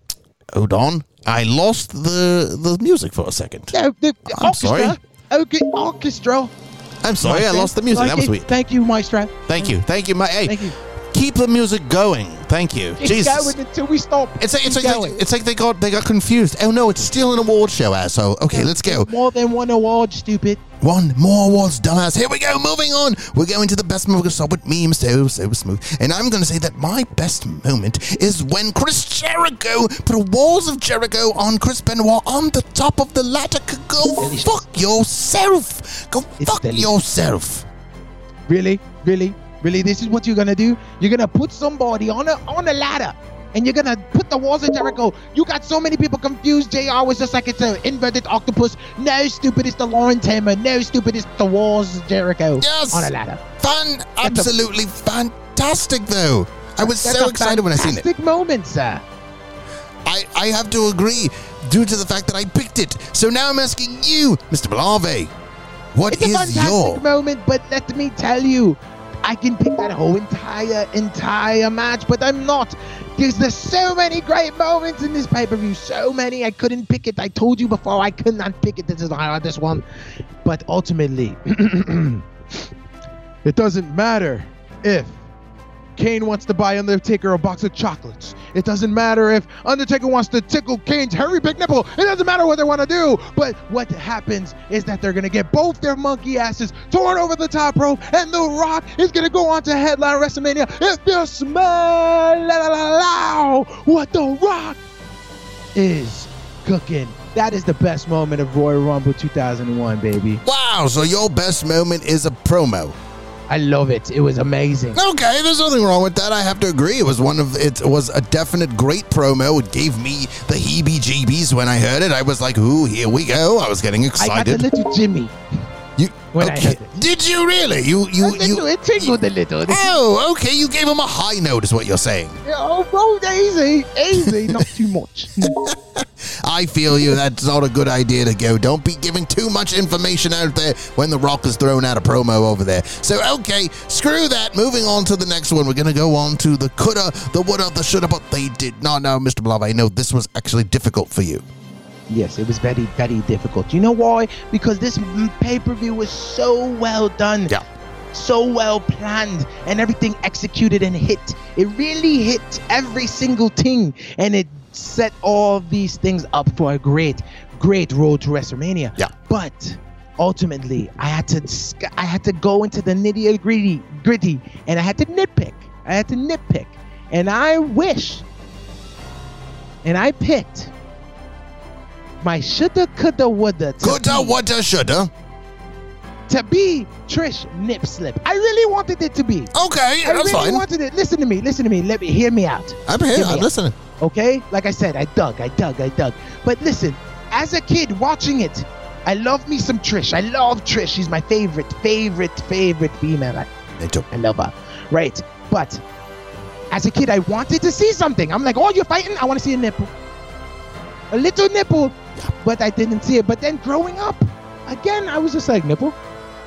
hold on, I lost the the music for a second. No, the, the I'm orchestra. sorry. Okay, orchestra. I'm sorry, I lost the music. Like That was it. sweet. Thank you, Maestro. Thank you, thank you, my. Hey, Thank you. Keep the music going. Thank you. Keep Jesus. going until we stop. It's like, it's, like, going. it's like they got they got confused. Oh no, it's still an award show, asshole. Okay, let's go. More than one award, stupid. One more awards, dumbass. Here we go. Moving on. We're going to the best moment. We're start with me, Mr. O, so smooth. And I'm going to say that my best moment is when Chris Jericho put walls of Jericho on Chris Benoit on the top of the ladder. Go fuck yourself. Go It's fuck delicious. yourself. Really, really, really. This is what you're gonna do. You're gonna put somebody on a on a ladder, and you're gonna put the walls of Jericho. You got so many people confused. Jr. was just like it's an inverted octopus. No, stupid, it's the Lion Tamer. No, stupid, it's the walls of Jericho Yes. on a ladder. Fun. Absolutely fantastic, though. I was so excited when I seen it. Fantastic moment, sir. I, I have to agree due to the fact that I picked it. So now I'm asking you, Mr. Malave, what It's a is fantastic your moment, but let me tell you, I can pick that whole entire, entire match, but I'm not. Because there's so many great moments in this pay-per-view. So many. I couldn't pick it. I told you before I could not pick it. This is the hardest one. But ultimately, it doesn't matter if Kane wants to buy Undertaker a box of chocolates. It doesn't matter if Undertaker wants to tickle Kane's hairy big nipple. It doesn't matter what they want to do. But what happens is that they're going to get both their monkey asses torn over the top rope, and The Rock is going to go on to headline WrestleMania. If you smell la, la, la, what The Rock is cooking. That is the best moment of Royal Rumble 2001, baby. Wow, so your best moment is a promo. I love it. It was amazing. Okay, there's nothing wrong with that. I have to agree. It was one of it was a definite great promo. It gave me the heebie-jeebies when I heard it. I was like, "Ooh, here we go!" I was getting excited. I got excited. little Jimmy. You when I okay. heard it. Did you really? You you A little, you? it tingled a little. Oh, okay. You gave him a high note, is what you're saying. Oh, bro, easy, easy, not too much. I feel you. That's not a good idea to go. Don't be giving too much information out there when The Rock is throwing out a promo over there. So, okay, screw that. Moving on to the next one. We're going to go on to the coulda, the woulda, the shoulda, but they did not know, Mr. Malave. I know this was actually difficult for you. Yes, it was very, very difficult. You know why? Because this pay per view was so well done. Yeah. So well planned and everything executed and hit. It really hit every single thing and it set all these things up for a great, great road to WrestleMania. Yeah. But ultimately, I had to I had to go into the nitty gritty, gritty, and I had to nitpick. I had to nitpick, and I wish, and I picked my shoulda, coulda, woulda Coulda, woulda, shoulda. to be Trish Nip Slip. I really wanted it to be. Okay, I that's really fine. wanted it. Listen to me. Listen to me. Let me hear me out. I'm here. Hear I'm out. listening. Okay? Like I said, I dug, I dug, I dug. But listen, as a kid watching it, I love me some Trish. I love Trish. She's my favorite, favorite, favorite female. I, Me too. I love her. Right. But as a kid, I wanted to see something. I'm like, oh, you're fighting? I want to see a nipple. A little nipple. But I didn't see it. But then growing up, again, I was just like, nipple?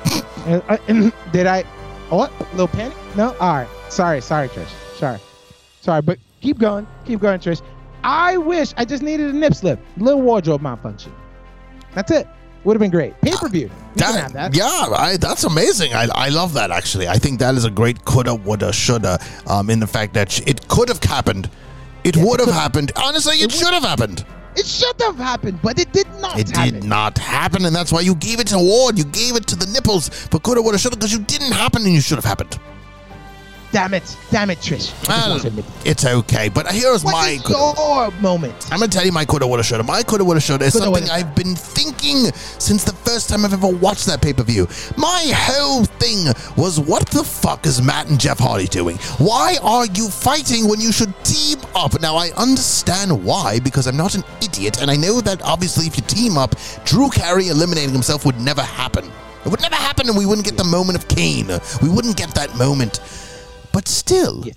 Uh, uh, Did I? What? little panic? No? All right. Sorry, sorry, Trish. Sorry. Sorry, but keep going. Keep going, Trish. I wish I just needed a nip slip. Little wardrobe malfunction. That's it. Would have been great. Pay per view. That- that. Yeah, I, that's amazing. I, I love that actually. I think that is a great coulda, woulda, shoulda. Um, in the fact that it could have happened, it would have happened. Honestly, it should have happened. It should have happened, but it did not It happen. did not happen, and that's why you gave it an award. You gave it to the nipples for coulda, woulda, shoulda, because you didn't happen and you should have happened. Damn it, damn it, Trish. I just Well, want to admit it. it's okay, but here's What my. your moment? I'm gonna tell you my coulda, woulda, shoulda. My coulda, woulda, shoulda is Coulda, something woulda. I've been thinking since the first time I've ever watched that pay per view. My whole thing was, what the fuck is Matt and Jeff Hardy doing? Why are you fighting when you should team up? Now I understand why because I'm not an idiot, and I know that obviously if you team up, Drew Carey eliminating himself would never happen. It would never happen, and we wouldn't get the moment of Kane. We wouldn't get that moment. But still, Yes.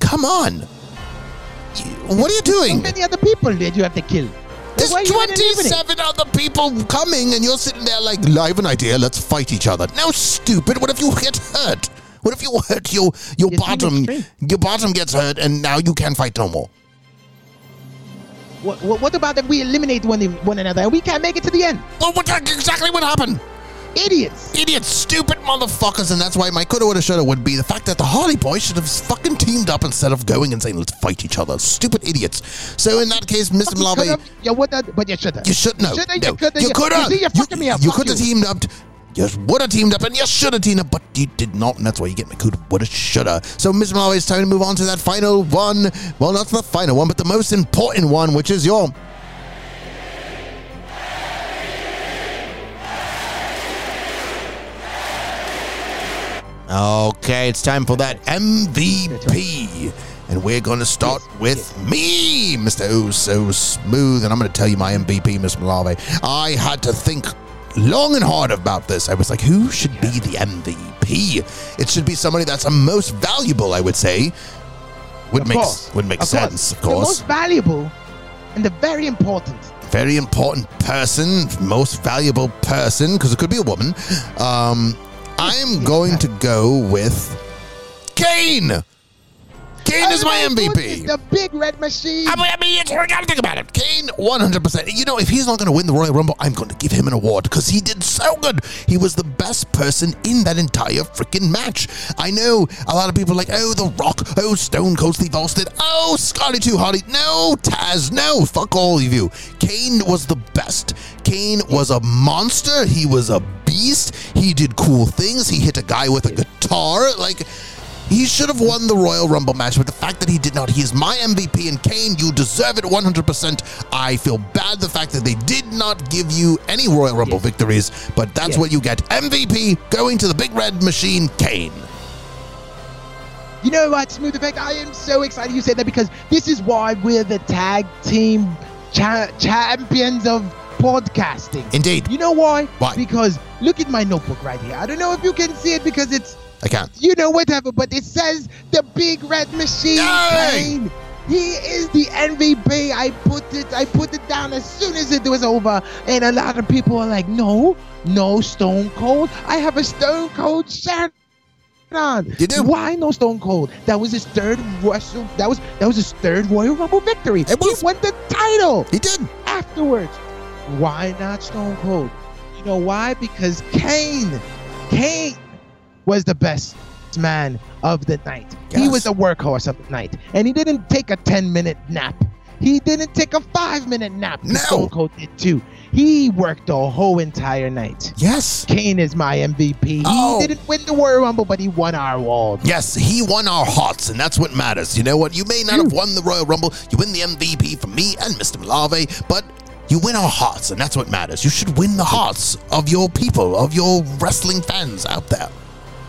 come on. You- What are you doing? How many other people did you have to kill? There's Why you even eliminate? 27 other people coming, and you're sitting there like, I have an idea, let's fight each other. No, stupid. What if you get hurt? What if you hurt your your bottom? Your bottom gets hurt, and now you can't fight no more. What, what, what about if we eliminate one, one another and we can't make it to the end? Well, what exactly what happened? Idiots. Idiots, stupid motherfuckers, and that's why my coulda, woulda, shoulda would be the fact that the Hardy Boys should have fucking teamed up instead of going and saying, let's fight each other. Stupid idiots. So in that case, Mr. You Malave, Yeah, what? But you should have. You should know. Shoulda, no. you coulda, You you- could have. you see, you're fucking me up. You could have teamed up. You would have teamed up, and you should have teamed up, but you did not, and that's why you get me coulda, woulda, shoulda. So, Mr. Malave, it's time to move on to that final one. Well, not the final one, but the most important one, which is your. Okay, it's time for that MVP. And we're going to start with me, Mr. Oh So Smooth. And I'm going to tell you my MVP, Miss Malave. I had to think long and hard about this. I was like, who should be the MVP? It should be somebody that's the most valuable, I would say. Would Of make course. would make Of sense, of The course. most valuable and the very important. Very important person, most valuable person, because it could be a woman. Um, I am going to go with Kane. Kane is my MVP. The big red machine. I mean, I mean, it's, we gotta think about it. Kane, 100%. You know, if he's not going to win the Royal Rumble, I'm going to give him an award because he did so good. He was the best person in that entire freaking match. I know a lot of people are like, oh, The Rock, oh, Stone Cold Steve Austin, oh, Scotty Too Hotty. No, Taz, no, fuck all of you. Kane was the best. Kane was a monster. He was a beast. He did cool things. He hit a guy with a guitar. Like, he should have won the Royal Rumble match, but the fact that he did not, he is my MVP. And Kane, you deserve it 100%. I feel bad the fact that they did not give you any Royal Rumble Yes. victories, but that's Yes. what you get. MVP going to the Big Red Machine, Kane. You know what, Smooth Effect? I am so excited you said that because this is why we're the tag team cha- champions of podcasting. Indeed, You know why? Why? Because look at my notebook right here. I don't know if you can see it because it's, I can't. you know, whatever, but it says the big red machine. Yay! He is the MVP. I put it, I put it down as soon as it was over, and a lot of people are like, "No, no Stone Cold. I have a Stone Cold shirt on. You do? Why no Stone Cold? That was his third Russell. That was that was his third Royal Rumble victory. It was. He won the title He did. afterwards. Why not Stone Cold? You know why? Because Kane, Kane was the best man of the night. He was a workhorse of the night, and he didn't take a ten minute nap. He didn't take a five minute nap. No. Stone Cold did too. He worked the whole entire night. Yes. Kane is my MVP. Oh. He didn't win the Royal Rumble, but he won our award. Yes, he won our hearts, and that's what matters. You know what? You may not have won the Royal Rumble, you win the MVP for me and Mr. Malave, but you win our hearts, and that's what matters. You should win the hearts of your people, of your wrestling fans out there.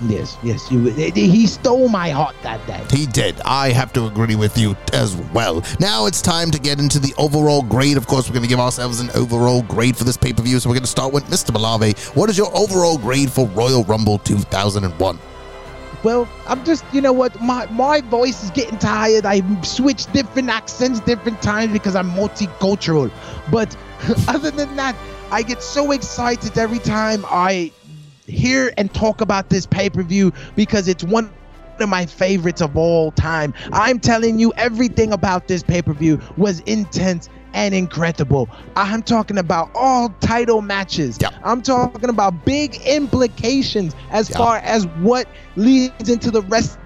Yes, yes. You. He stole my heart that day. He did. I have to agree with you as well. Now it's time to get into the overall grade. Of course, we're going to give ourselves an overall grade for this pay per view. So we're going to start with Mr. Malave. What is your overall grade for Royal Rumble 2001? Well, I'm just, you know what, my my voice is getting tired. I switch different accents different times because I'm multicultural. But other than that, I get so excited every time I hear and talk about this pay-per-view because it's one of my favorites of all time. I'm telling you, everything about this pay-per-view was intense and incredible. I'm talking about all title matches. Yeah. I'm talking about big implications as Yeah. far as what leads into the rest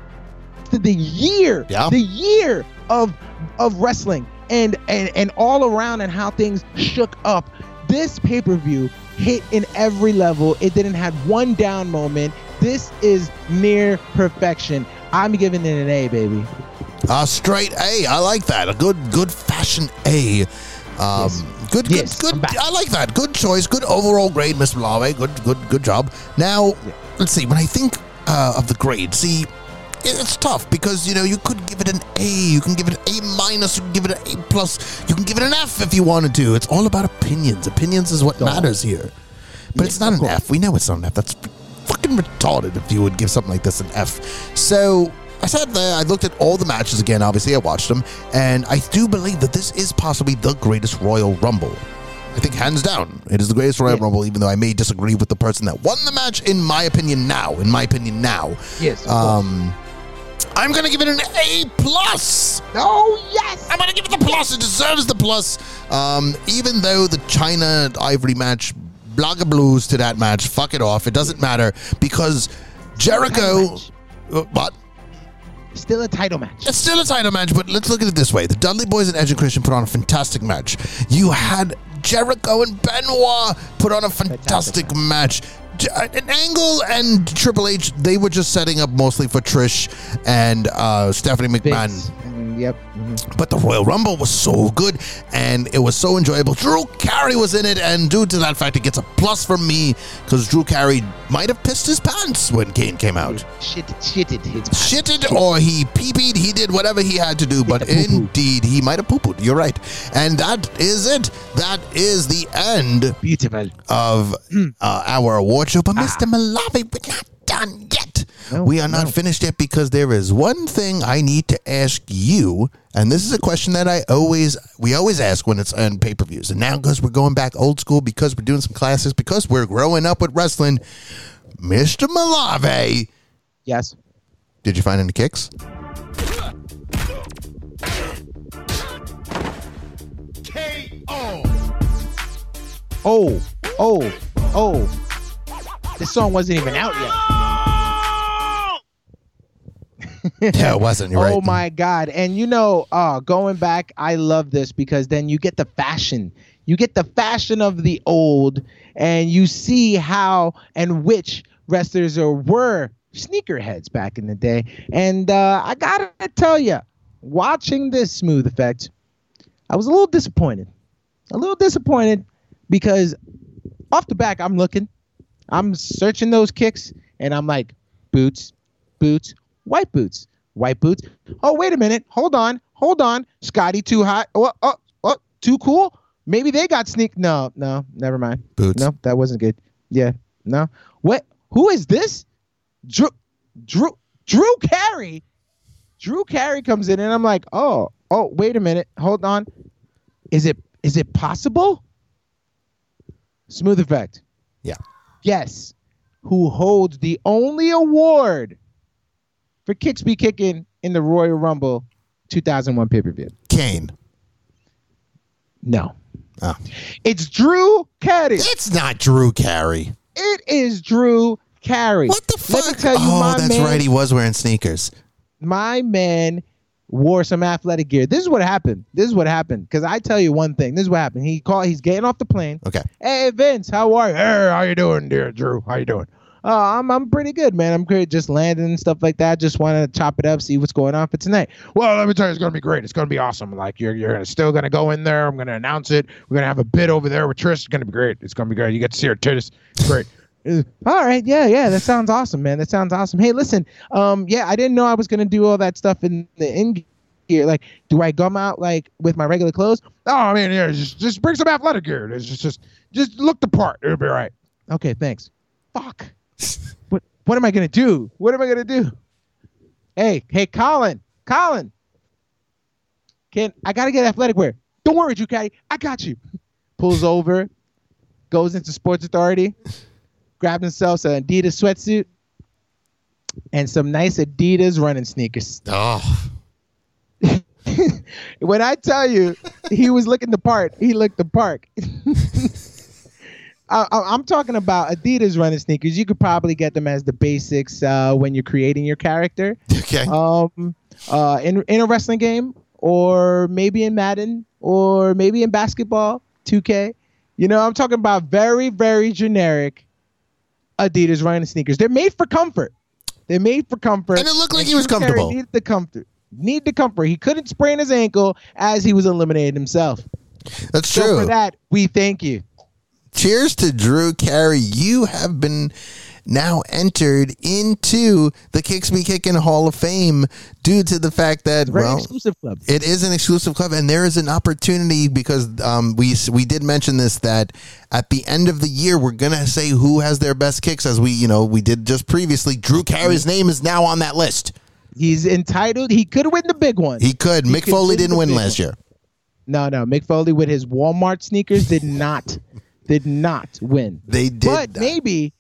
of the year. Yeah. The year of of wrestling and and and all around and how things shook up. This pay-per-view hit in every level. It didn't have one down moment. This is near perfection. I'm giving it an A, baby. A straight A. I like that. A good, good fashion A. Um, Good, good, Yes, good. I'm. I like that. Good choice. Good overall grade, Miss Malave. Good, good, good job. Now, let's see. When I think uh, of the grade, see, it's tough because you know you could give it an A, you can give it an A minus, you can give it an A plus, you can give it an F if you wanted to. It's all about opinions. Opinions is what matters here. But it's not an F. We know it's not an F. That's fucking retarded if you would give something like this an F. So I sat there, I looked at all the matches again, obviously, I watched them, and I do believe that this is possibly the greatest Royal Rumble. I think hands down, it is the greatest Royal Yeah. Rumble, even though I may disagree with the person that won the match, in my opinion, now. In my opinion, now. Yes. Um, I'm going to give it an A plus. oh yes. I'm gonna give it the plus. It deserves the plus. Um, even though the Chyna Ivory match, blogger blues to that match, fuck it off. It doesn't matter because Jericho. Uh, What? Still a title match. It's still a title match, but let's look at it this way: the Dudley Boys and Edge and Christian put on a fantastic match. You had Jericho and Benoit put on a fantastic, Fantastic match. J- uh, An Angle and Triple H, they were just setting up mostly for Trish and uh, Stephanie McMahon. Vince. Yep. mhm. But the Royal Rumble was so good and it was so enjoyable. Drew Carey was in it, and due to that fact, it gets a plus from me because Drew Carey might have pissed his pants when Kane came out. Shit, shitted. It's Shitted or he pee-peed, he did whatever he had to do, but indeed, he might have poo-pooed. You're right. And that is it. That is the end beautiful. of uh, our award show. But Mr. Malave, we're not done yet. No, we are not no. finished yet because there is one thing I need to ask you, and this is a question that I always we always ask when it's on pay per views. And now because we're going back old school, because we're doing some classics, because we're growing up with wrestling, Mr. Malave, Yes. did you find any kicks? K.O. Oh, oh, oh. This song wasn't even out yet. Yeah, it wasn't. You're oh right. my god! And you know, uh, going back, I love this because then you get the fashion. You get the fashion of the old, and you see how and which wrestlers are, were sneakerheads back in the day. And uh, I gotta tell you, watching this smooth effect, I was a little disappointed. A little disappointed because off the back, I'm looking, I'm searching those kicks, and I'm like, boots, boots, white boots, white boots. Oh, wait a minute. Hold on. Hold on. Scotty too hot. Oh, oh, oh, too cool. Maybe they got sneak. No, no, never mind. Boots. No, that wasn't good. Yeah, no. What? Who is this? Drew, Drew, Drew Carey. Drew Carey comes in, and I'm like, oh, oh, wait a minute. Hold on. Is it is it possible? Smooth effect. Yeah. Yes. Who holds the only award for kicks be kicking in the Royal Rumble 2001 pay per view? Kane. No. Oh. It's Drew Carey. It's not Drew Carey. It is Drew Carey. What the fuck? Let me tell you, oh, that's man, right. He was wearing sneakers. my man wore some athletic gear. This is what happened. This is what happened. Because I tell you one thing. This is what happened. He called. He's getting off the plane. Okay. Hey Vince, how are you? Hey, how you doing, dear Drew? How you doing? Oh, I'm I'm pretty good, man. I'm great. Just landing and stuff like that. Just want to chop it up, see what's going on for tonight. Well, let me tell you, it's gonna be great. It's gonna be awesome. Like you're you're still gonna go in there. I'm gonna announce it. We're gonna have a bit over there with Trish. It's gonna be great. It's gonna be great. You get to see her titties. It's great. Uh, All right, yeah, yeah, that sounds awesome, man. That sounds awesome. Hey, listen, um, yeah, I didn't know I was gonna do all that stuff in the in gear. Like, do I come out like with my regular clothes? Oh, I mean, yeah, just just bring some athletic gear. It's just just just look the part. It'll be all right. Okay, thanks. Fuck. What what am I gonna do? What am I gonna do? Hey, hey, Colin, Colin. Can I gotta get athletic wear? Don't worry, Caddy. I got you. Pulls over, goes into Sports Authority, grabs himself an Adidas sweatsuit and some nice Adidas running sneakers. Oh. when I tell you he was looking the part, he looked the part. I, I, I'm talking about Adidas running sneakers. You could probably get them as the basics uh, when you're creating your character, Okay. um, uh, in in a wrestling game, or maybe in Madden, or maybe in basketball, 2K. You know, I'm talking about very very generic Adidas running sneakers. They're made for comfort. They're made for comfort. And it looked like he was comfortable. Needed the comfort. Need the comfort. He couldn't sprain his ankle as he was eliminated himself. That's So true. for that, we thank you. Cheers to Drew Carey. You have been now entered into the Kicks Me Kicking Hall of Fame due to the fact that Very well, exclusive club. It is an exclusive club, and there is an opportunity because um, we we did mention this that at the end of the year we're gonna say who has their best kicks, as we you know we did just previously. Drew Carey's name is now on that list. He's entitled. He could win the big one. He could. Mick could Foley win didn't win last one. year. No, no. Mick Foley with his Walmart sneakers did not did not win. They did But not. maybe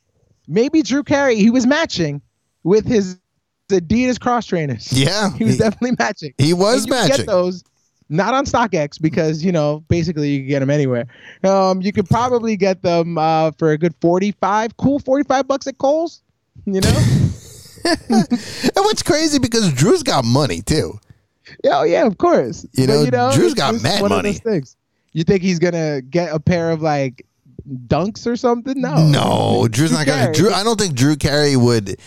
maybe Drew Carey he was matching with his Adidas cross trainers. Yeah, He was he- definitely matching. he was you matching. Get those not on StockX because you know basically you can get them anywhere. Um, you could probably get them uh, for a good forty-five, cool forty-five bucks at Kohl's. You know? And what's crazy because Drew's got money too. Yeah, oh yeah, of course. You But, know, Drew's got mad money. You think he's gonna get a pair of like dunks or something? No, No, Drew's not gonna. Carey. Drew, I don't think Drew Carey would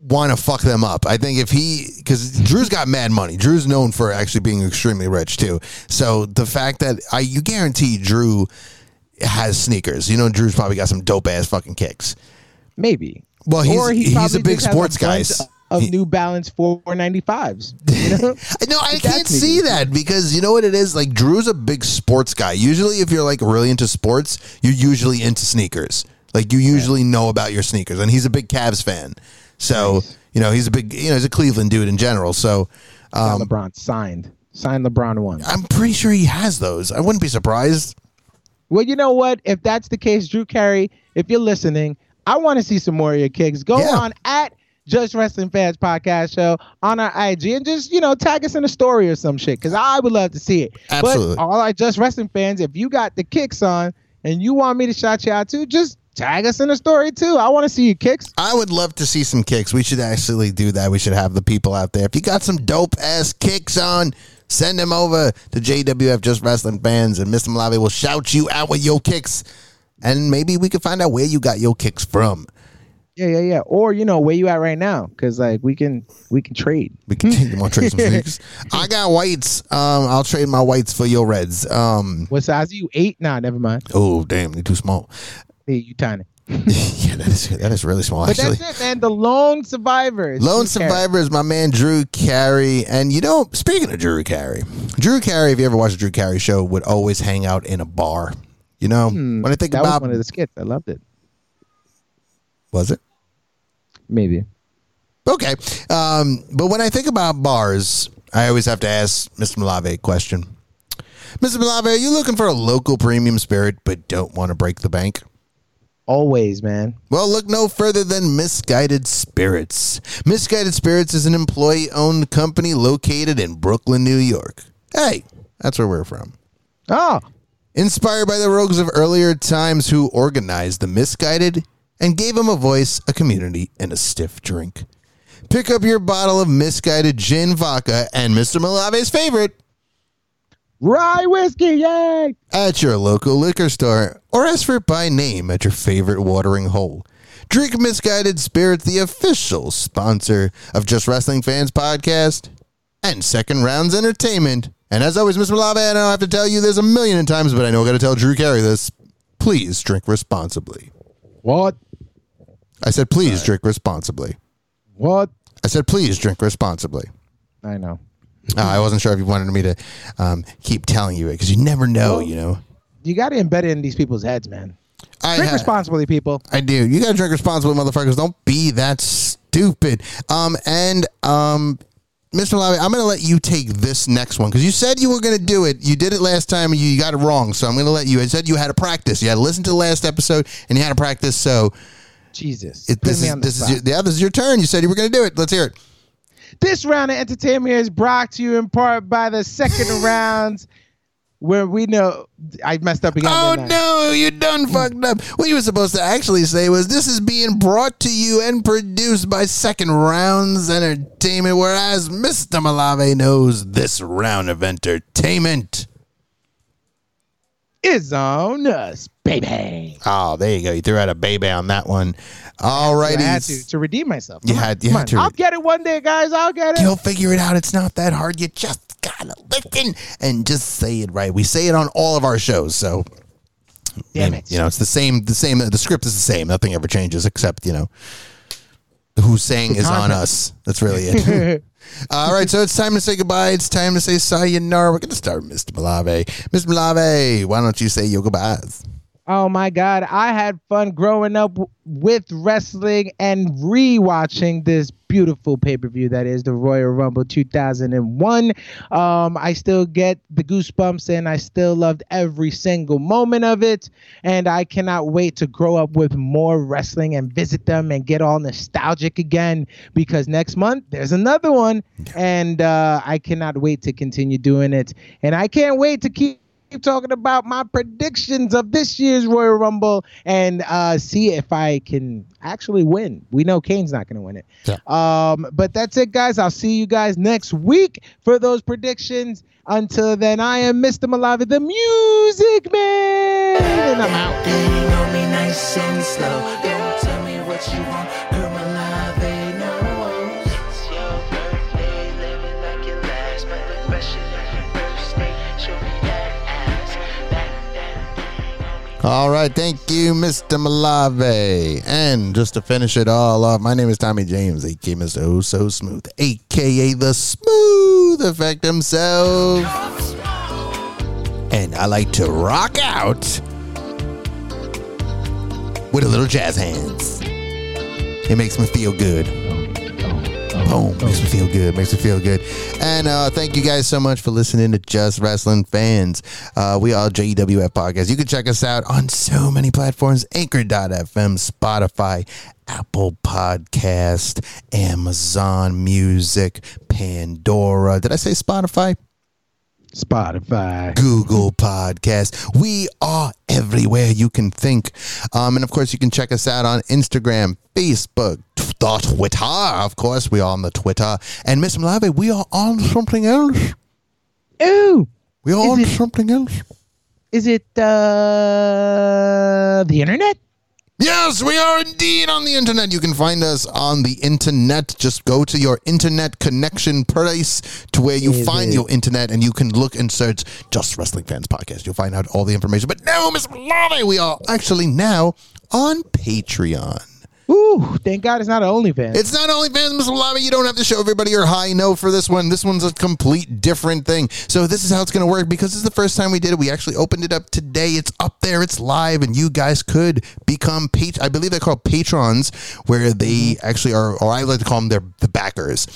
want to fuck them up. I think if he, because Drew's got mad money. Drew's known for actually being extremely rich too. So the fact that I, you guarantee Drew has sneakers. You know, Drew's probably got some dope ass fucking kicks. maybe. Well, he's he he's a big sports guy. Of He- New Balance 495s. You know? No, I That's can't me. see that because you know what it is. Like Drew's a big sports guy. Usually, if you're like really into sports, you're usually into sneakers. Like you usually know about your sneakers, and he's a big Cavs fan. So you know he's a big, you know, he's a Cleveland dude in general. So um, LeBron signed. Signed LeBron one. I'm pretty sure he has those. I wouldn't be surprised. Well, you know what? If that's the case, Drew Carey, if you're listening, I want to see some more of your kicks. Go Yeah. on at Just Wrestling Fans Podcast Show on our IG and just, you know, tag us in a story or some shit because I would love to see it. Absolutely. But all our Just Wrestling fans, if you got the kicks on and you want me to shout you out too, just tag us in a story too. I want to see your kicks. I would love to see some kicks. We should actually do that. We should have the people out there. If you got some dope ass kicks on, send them over to JWF Just Wrestling Fans, and Mr. Malave will shout you out with your kicks. And maybe we can find out where you got your kicks from. Yeah, yeah, yeah. Or, you know, where you at right now? Because, like, we can we can trade. We can you want to trade some sneakers. I got whites. Um, I'll trade my whites for your reds. Um, What size are you? Eight? Nah, never mind. oh damn, they're too small. Hey, you tiny. yeah, that is that is really small But actually. that's it, man. The lone survivor. is Lone Drew Carey. Is my man Drew Carey, and you know, speaking of Drew Carey, Drew Carey, if you ever watched the Drew Carey show, would always hang out in a bar. You know, when I think Hmm. About one of the skits. I loved it. Was it Maybe. okay? Um, but when I think about bars, I always have to ask Mr. Malave a question. Mr. Malave, are you looking for a local premium spirit but don't want to break the bank? Always, man. Well, look no further than Misguided Spirits. Misguided Spirits is an employee owned company located in Brooklyn, New York. Hey, that's where we're from. Oh, Inspired by the rogues of earlier times who organized the misguided and gave him a voice, a community, and a stiff drink. Pick up your bottle of misguided gin vodka and Mr. Malave's favorite rye whiskey, yay! at your local liquor store or ask for it by name at your favorite watering hole. Drink Misguided Spirit, the official sponsor of Just Wrestling Fans podcast and Second Rounds Entertainment. And as always, Mr. Malave, I don't have to tell you this a million times, but I know I got to tell Drew Carey this. Please drink responsibly. What? I said, please drink responsibly. What? I said, please drink responsibly. I know. Uh, I wasn't sure if you wanted me to um, keep telling you it because you never know, you know. You got to embed it in these people's heads, man. I Drink ha- responsibly, people. I do. You gotta drink responsibly, motherfuckers. Don't be that stupid. Um, and um, Mr. Malave, I'm gonna let you take this next one because you said you were gonna do it. You did it last time and you got it wrong. So I'm gonna let you. I said you had to practice. You had to listen to the last episode and you had to practice. So Jesus. it, this is this is your, yeah, this is your turn. You said you were gonna do it. Let's hear it. This round of entertainment is brought to you in part by the second rounds, where we know I messed up again. Oh no, you done fucked up. What you were supposed to actually say was this is being brought to you and produced by Second Rounds Entertainment, whereas Mr. Malave knows this round of entertainment. Is on us, baby. Oh, there you go. You threw out a baby on that one. All I had to to redeem myself. You Come on, had- you had to I'll get it one day, guys. I'll get it. You'll figure it out. It's not that hard. You just gotta listen and just say it right. We say it on all of our shows, so Damn it. You know, it's the same. The same. The script is the same. Nothing ever changes except you know who's saying is on us. That's really it. All right, so it's time to say goodbye. It's time to say sayonara. We're going to start Mr. Malave. Mr. Malave, why don't you say your goodbyes? Oh my God, I had fun growing up with wrestling and rewatching this beautiful pay per view that is the Royal Rumble 2001. Um, I still get the goosebumps and I still loved every single moment of it. And I cannot wait to grow up with more wrestling and visit them and get all nostalgic again because next month there's another one. And uh, I cannot wait to continue doing it. And I can't wait to keep keep talking about my predictions of this year's Royal Rumble and uh, see if I can actually win. We know Kane's not going to win it. Yeah. Um, but that's it, guys. I'll see you guys next week for those predictions. Until then, I am Mr. Malave, the Music Man, and I'm out. All right, thank you, Mr. Malave. And just to finish it all off, my name is Tommy James, aka Mr. Oh So Smooth, aka the Smooth Effect himself. And I like to rock out with a little jazz hands. It makes me feel good. Boom. Makes me feel good. Makes me feel good. And uh, thank you guys so much for listening to Just Wrestling Fans. Uh, we are JEWF Podcast. You can check us out on so many platforms Anchor.fm, Spotify, Apple Podcast, Amazon Music, Pandora. Did I say Spotify? Spotify. Google Podcast. We are everywhere you can think. Um, and of course, you can check us out on Instagram, Facebook, the Twitter. Of course, we are on the Twitter. And Miss Malave, we are on something else. Ooh, We are Is on it- something else. is it uh, the internet? Yes, we are indeed on the internet. You can find us on the internet. Just go to your internet connection place to where you Is find it- your internet and you can look and search Just Wrestling Fans Podcast. You'll find out all the information. But no, Miss Malave, we are actually now on Patreon. Ooh, thank God it's not an OnlyFans. It's not only fans, Mr. Lava. You don't have to show everybody your high note for this one. This one's a complete different thing. So this is how it's going to work because this is the first time we did it. We actually opened it up today. It's up there. It's live, and you guys could become pat. I believe they're called patrons, where they actually are, or I like to call them their the backers.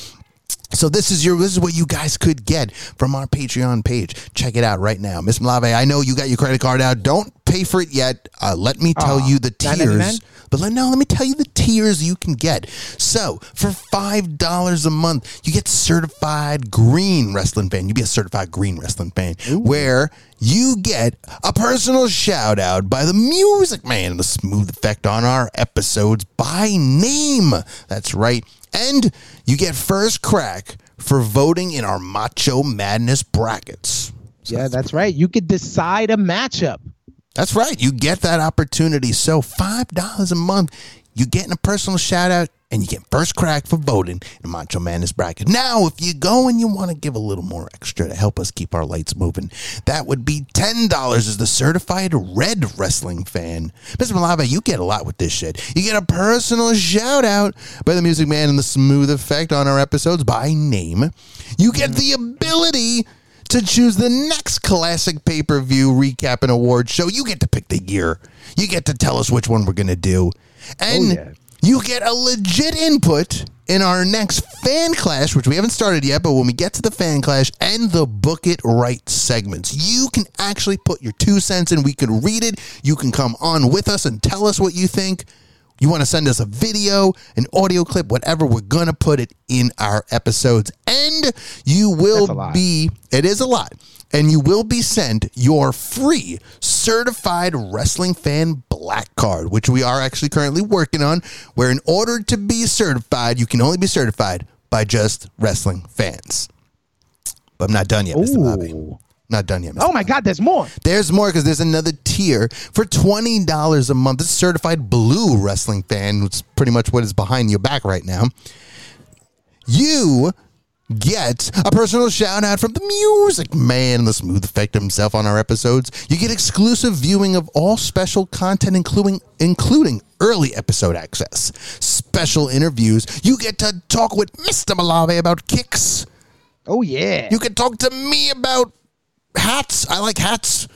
So this is your this is what you guys could get from our Patreon page. Check it out right now, Miss Malave. I know you got your credit card out. Don't pay for it yet. Uh, let me tell Aw, you the $9.99? tiers. But let, no, let me tell you the tiers you can get. So for five dollars a month, you get certified green wrestling fan. You be a certified green wrestling fan, where you get a personal shout out by the Music Man, the smooth effect on our episodes by name. That's right, and you get first crack for voting in our Macho Madness brackets. yeah, that's right. You could decide a matchup. That's right. You get that opportunity. So five dollars a month, you getting a personal shout out and you get first crack for voting in the Macho Madness bracket. Now, if you go and you want to give a little more extra to help us keep our lights moving, that would be ten dollars as the certified red wrestling fan. Mr. Malave, you get a lot with this shit. You get a personal shout out by the Music Man and the Smooth Effect on our episodes by name. You get the ability to choose the next classic pay per view recap and award show. You get to pick the year. You get to tell us which one we're going to do. And Oh, yeah. you get a legit input in our next fan clash, which we haven't started yet, but when we get to the fan clash and the book it right segments, you can actually put your two cents in. We can read it. You can come on with us and tell us what you think. You want to send us a video, an audio clip, whatever, we're going to put it in our episodes. And you will be, it is a lot, and you will be sent your free certified wrestling fan black card, which we are actually currently working on, where in order to be certified, you can only be certified by just wrestling fans. But I'm not done yet, Mr. Bobby. Not done yet, Mr. Oh my God, there's more. There's more because there's another tier for $20 a month. This is certified blue wrestling fan, which is pretty much what is behind your back right now. You get a personal shout out from the music man the smooth effect himself on our episodes. You get exclusive viewing of all special content, including including early episode access, special interviews. You get to talk with Mr. Malave about kicks. Oh yeah. You can talk to me about hats. I like hats.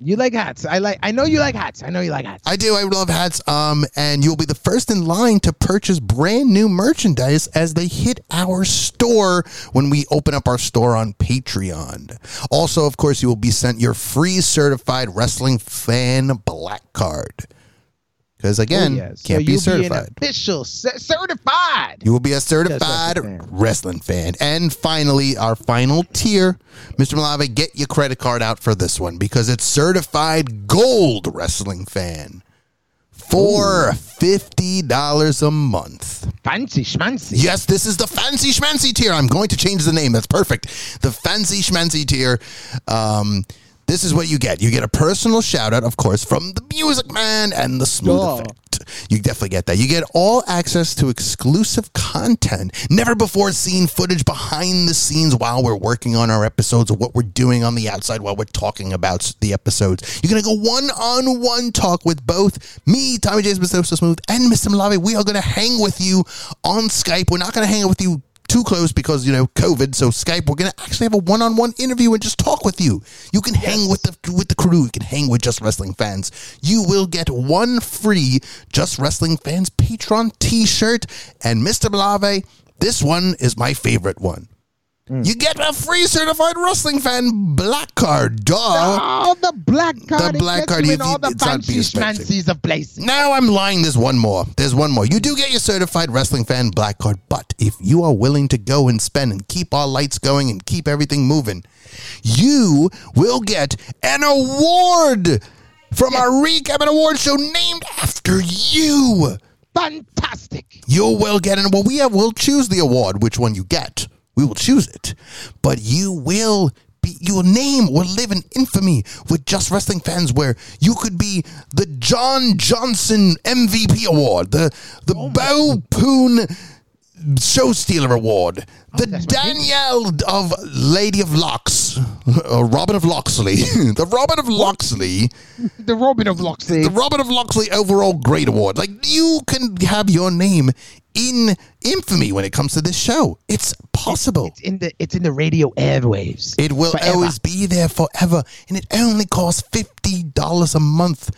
You like hats. I like I know you like hats. I know you like hats. I do. I love hats. Um, and you'll be the first in line to purchase brand new merchandise as they hit our store when we open up our store on Patreon. Also, of course, you will be sent your free certified wrestling fan black card. Because again, Oh, yeah. So can't be you'll certified. an official cer- certified. You will be a certified wrestling fan. wrestling fan. And finally, our final tier, Mr. Malave, get your credit card out for this one because it's certified gold wrestling fan for $50 a month. Fancy schmancy. Yes, this is the fancy schmancy tier. I'm going to change the name. That's perfect. The fancy schmancy tier. Um, this is what you get. You get a personal shout out, of course, from the music man and the smooth Duh. effect. You definitely get that. You get all access to exclusive content, never before seen footage behind the scenes while we're working on our episodes or what we're doing on the outside while we're talking about the episodes. You're going to go one on one talk with both me, Tommy James, Mr. So Smooth, and Mr. Malave. We are going to hang with you on Skype. We're not going to hang out with you too close because you know COVID. So Skype, we're gonna actually have a one-on-one interview and just talk with you. You can hang with the with the crew. You can hang with Just Wrestling fans. You will get one free Just Wrestling fans Patreon T-shirt. And Mr. Malave, this one is my favorite one. Mm. You get a free certified wrestling fan black card, dog. Oh, the black card. The black card, you in all the fancy schmancies of places. Now I'm lying. There's one more. There's one more. You do get your certified wrestling fan black card, but if you are willing to go and spend and keep our lights going and keep everything moving, you will get an award from our recap and award show named after you. Fantastic. You will get an award. We have we'll choose the award, which one you get. We will choose it, but you will be your name will live in infamy with just wrestling fans. Where you could be the John Johnson MVP award, the the oh Bo Poon Show Stealer Award, the Danielle of Lady of Locks, or Robin of Loxley, the Robin of Loxley The Robin of Loxley. the Robert of Loxley Overall Great Award. Like you can have your name in infamy when it comes to this show. It's possible. It's in the it's in the radio airwaves. It will Forever. always be there forever, and it only costs fifty dollars a month.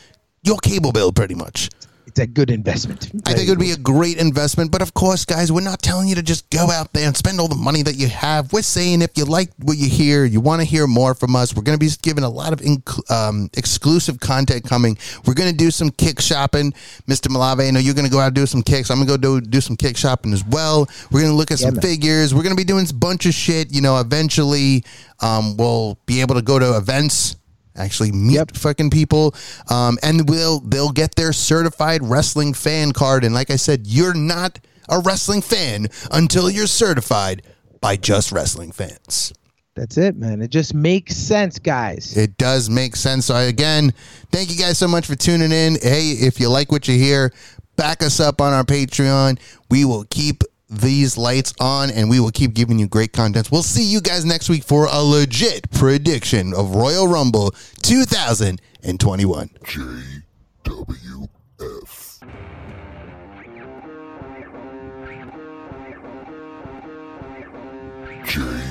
Your cable bill, pretty much. It's a good investment. I think it would be a great investment, but of course, guys, we're not telling you to just go out there and spend all the money that you have. We're saying if you like what you hear, you want to hear more from us, we're going to be giving a lot of inc- um, exclusive content coming. We're going to do some kick shopping. Mr. Malave, I know you're going to go out and do some kicks. I'm going to go do, do some kick shopping as well. We're going to look at some man. figures. We're going to be doing a bunch of shit. You know, eventually um, we'll be able to go to events actually meet Yep. fucking people um, and will they'll get their certified wrestling fan card and like i said you're not a wrestling fan until you're certified by just wrestling fans That's it, man. It just makes sense, guys. it does make sense so again thank you guys so much for tuning in hey if you like what you hear back us up on our patreon we will keep these lights on, and we will keep giving you great content. We'll see you guys next week for a legit prediction of Royal Rumble 2021. JWF. J-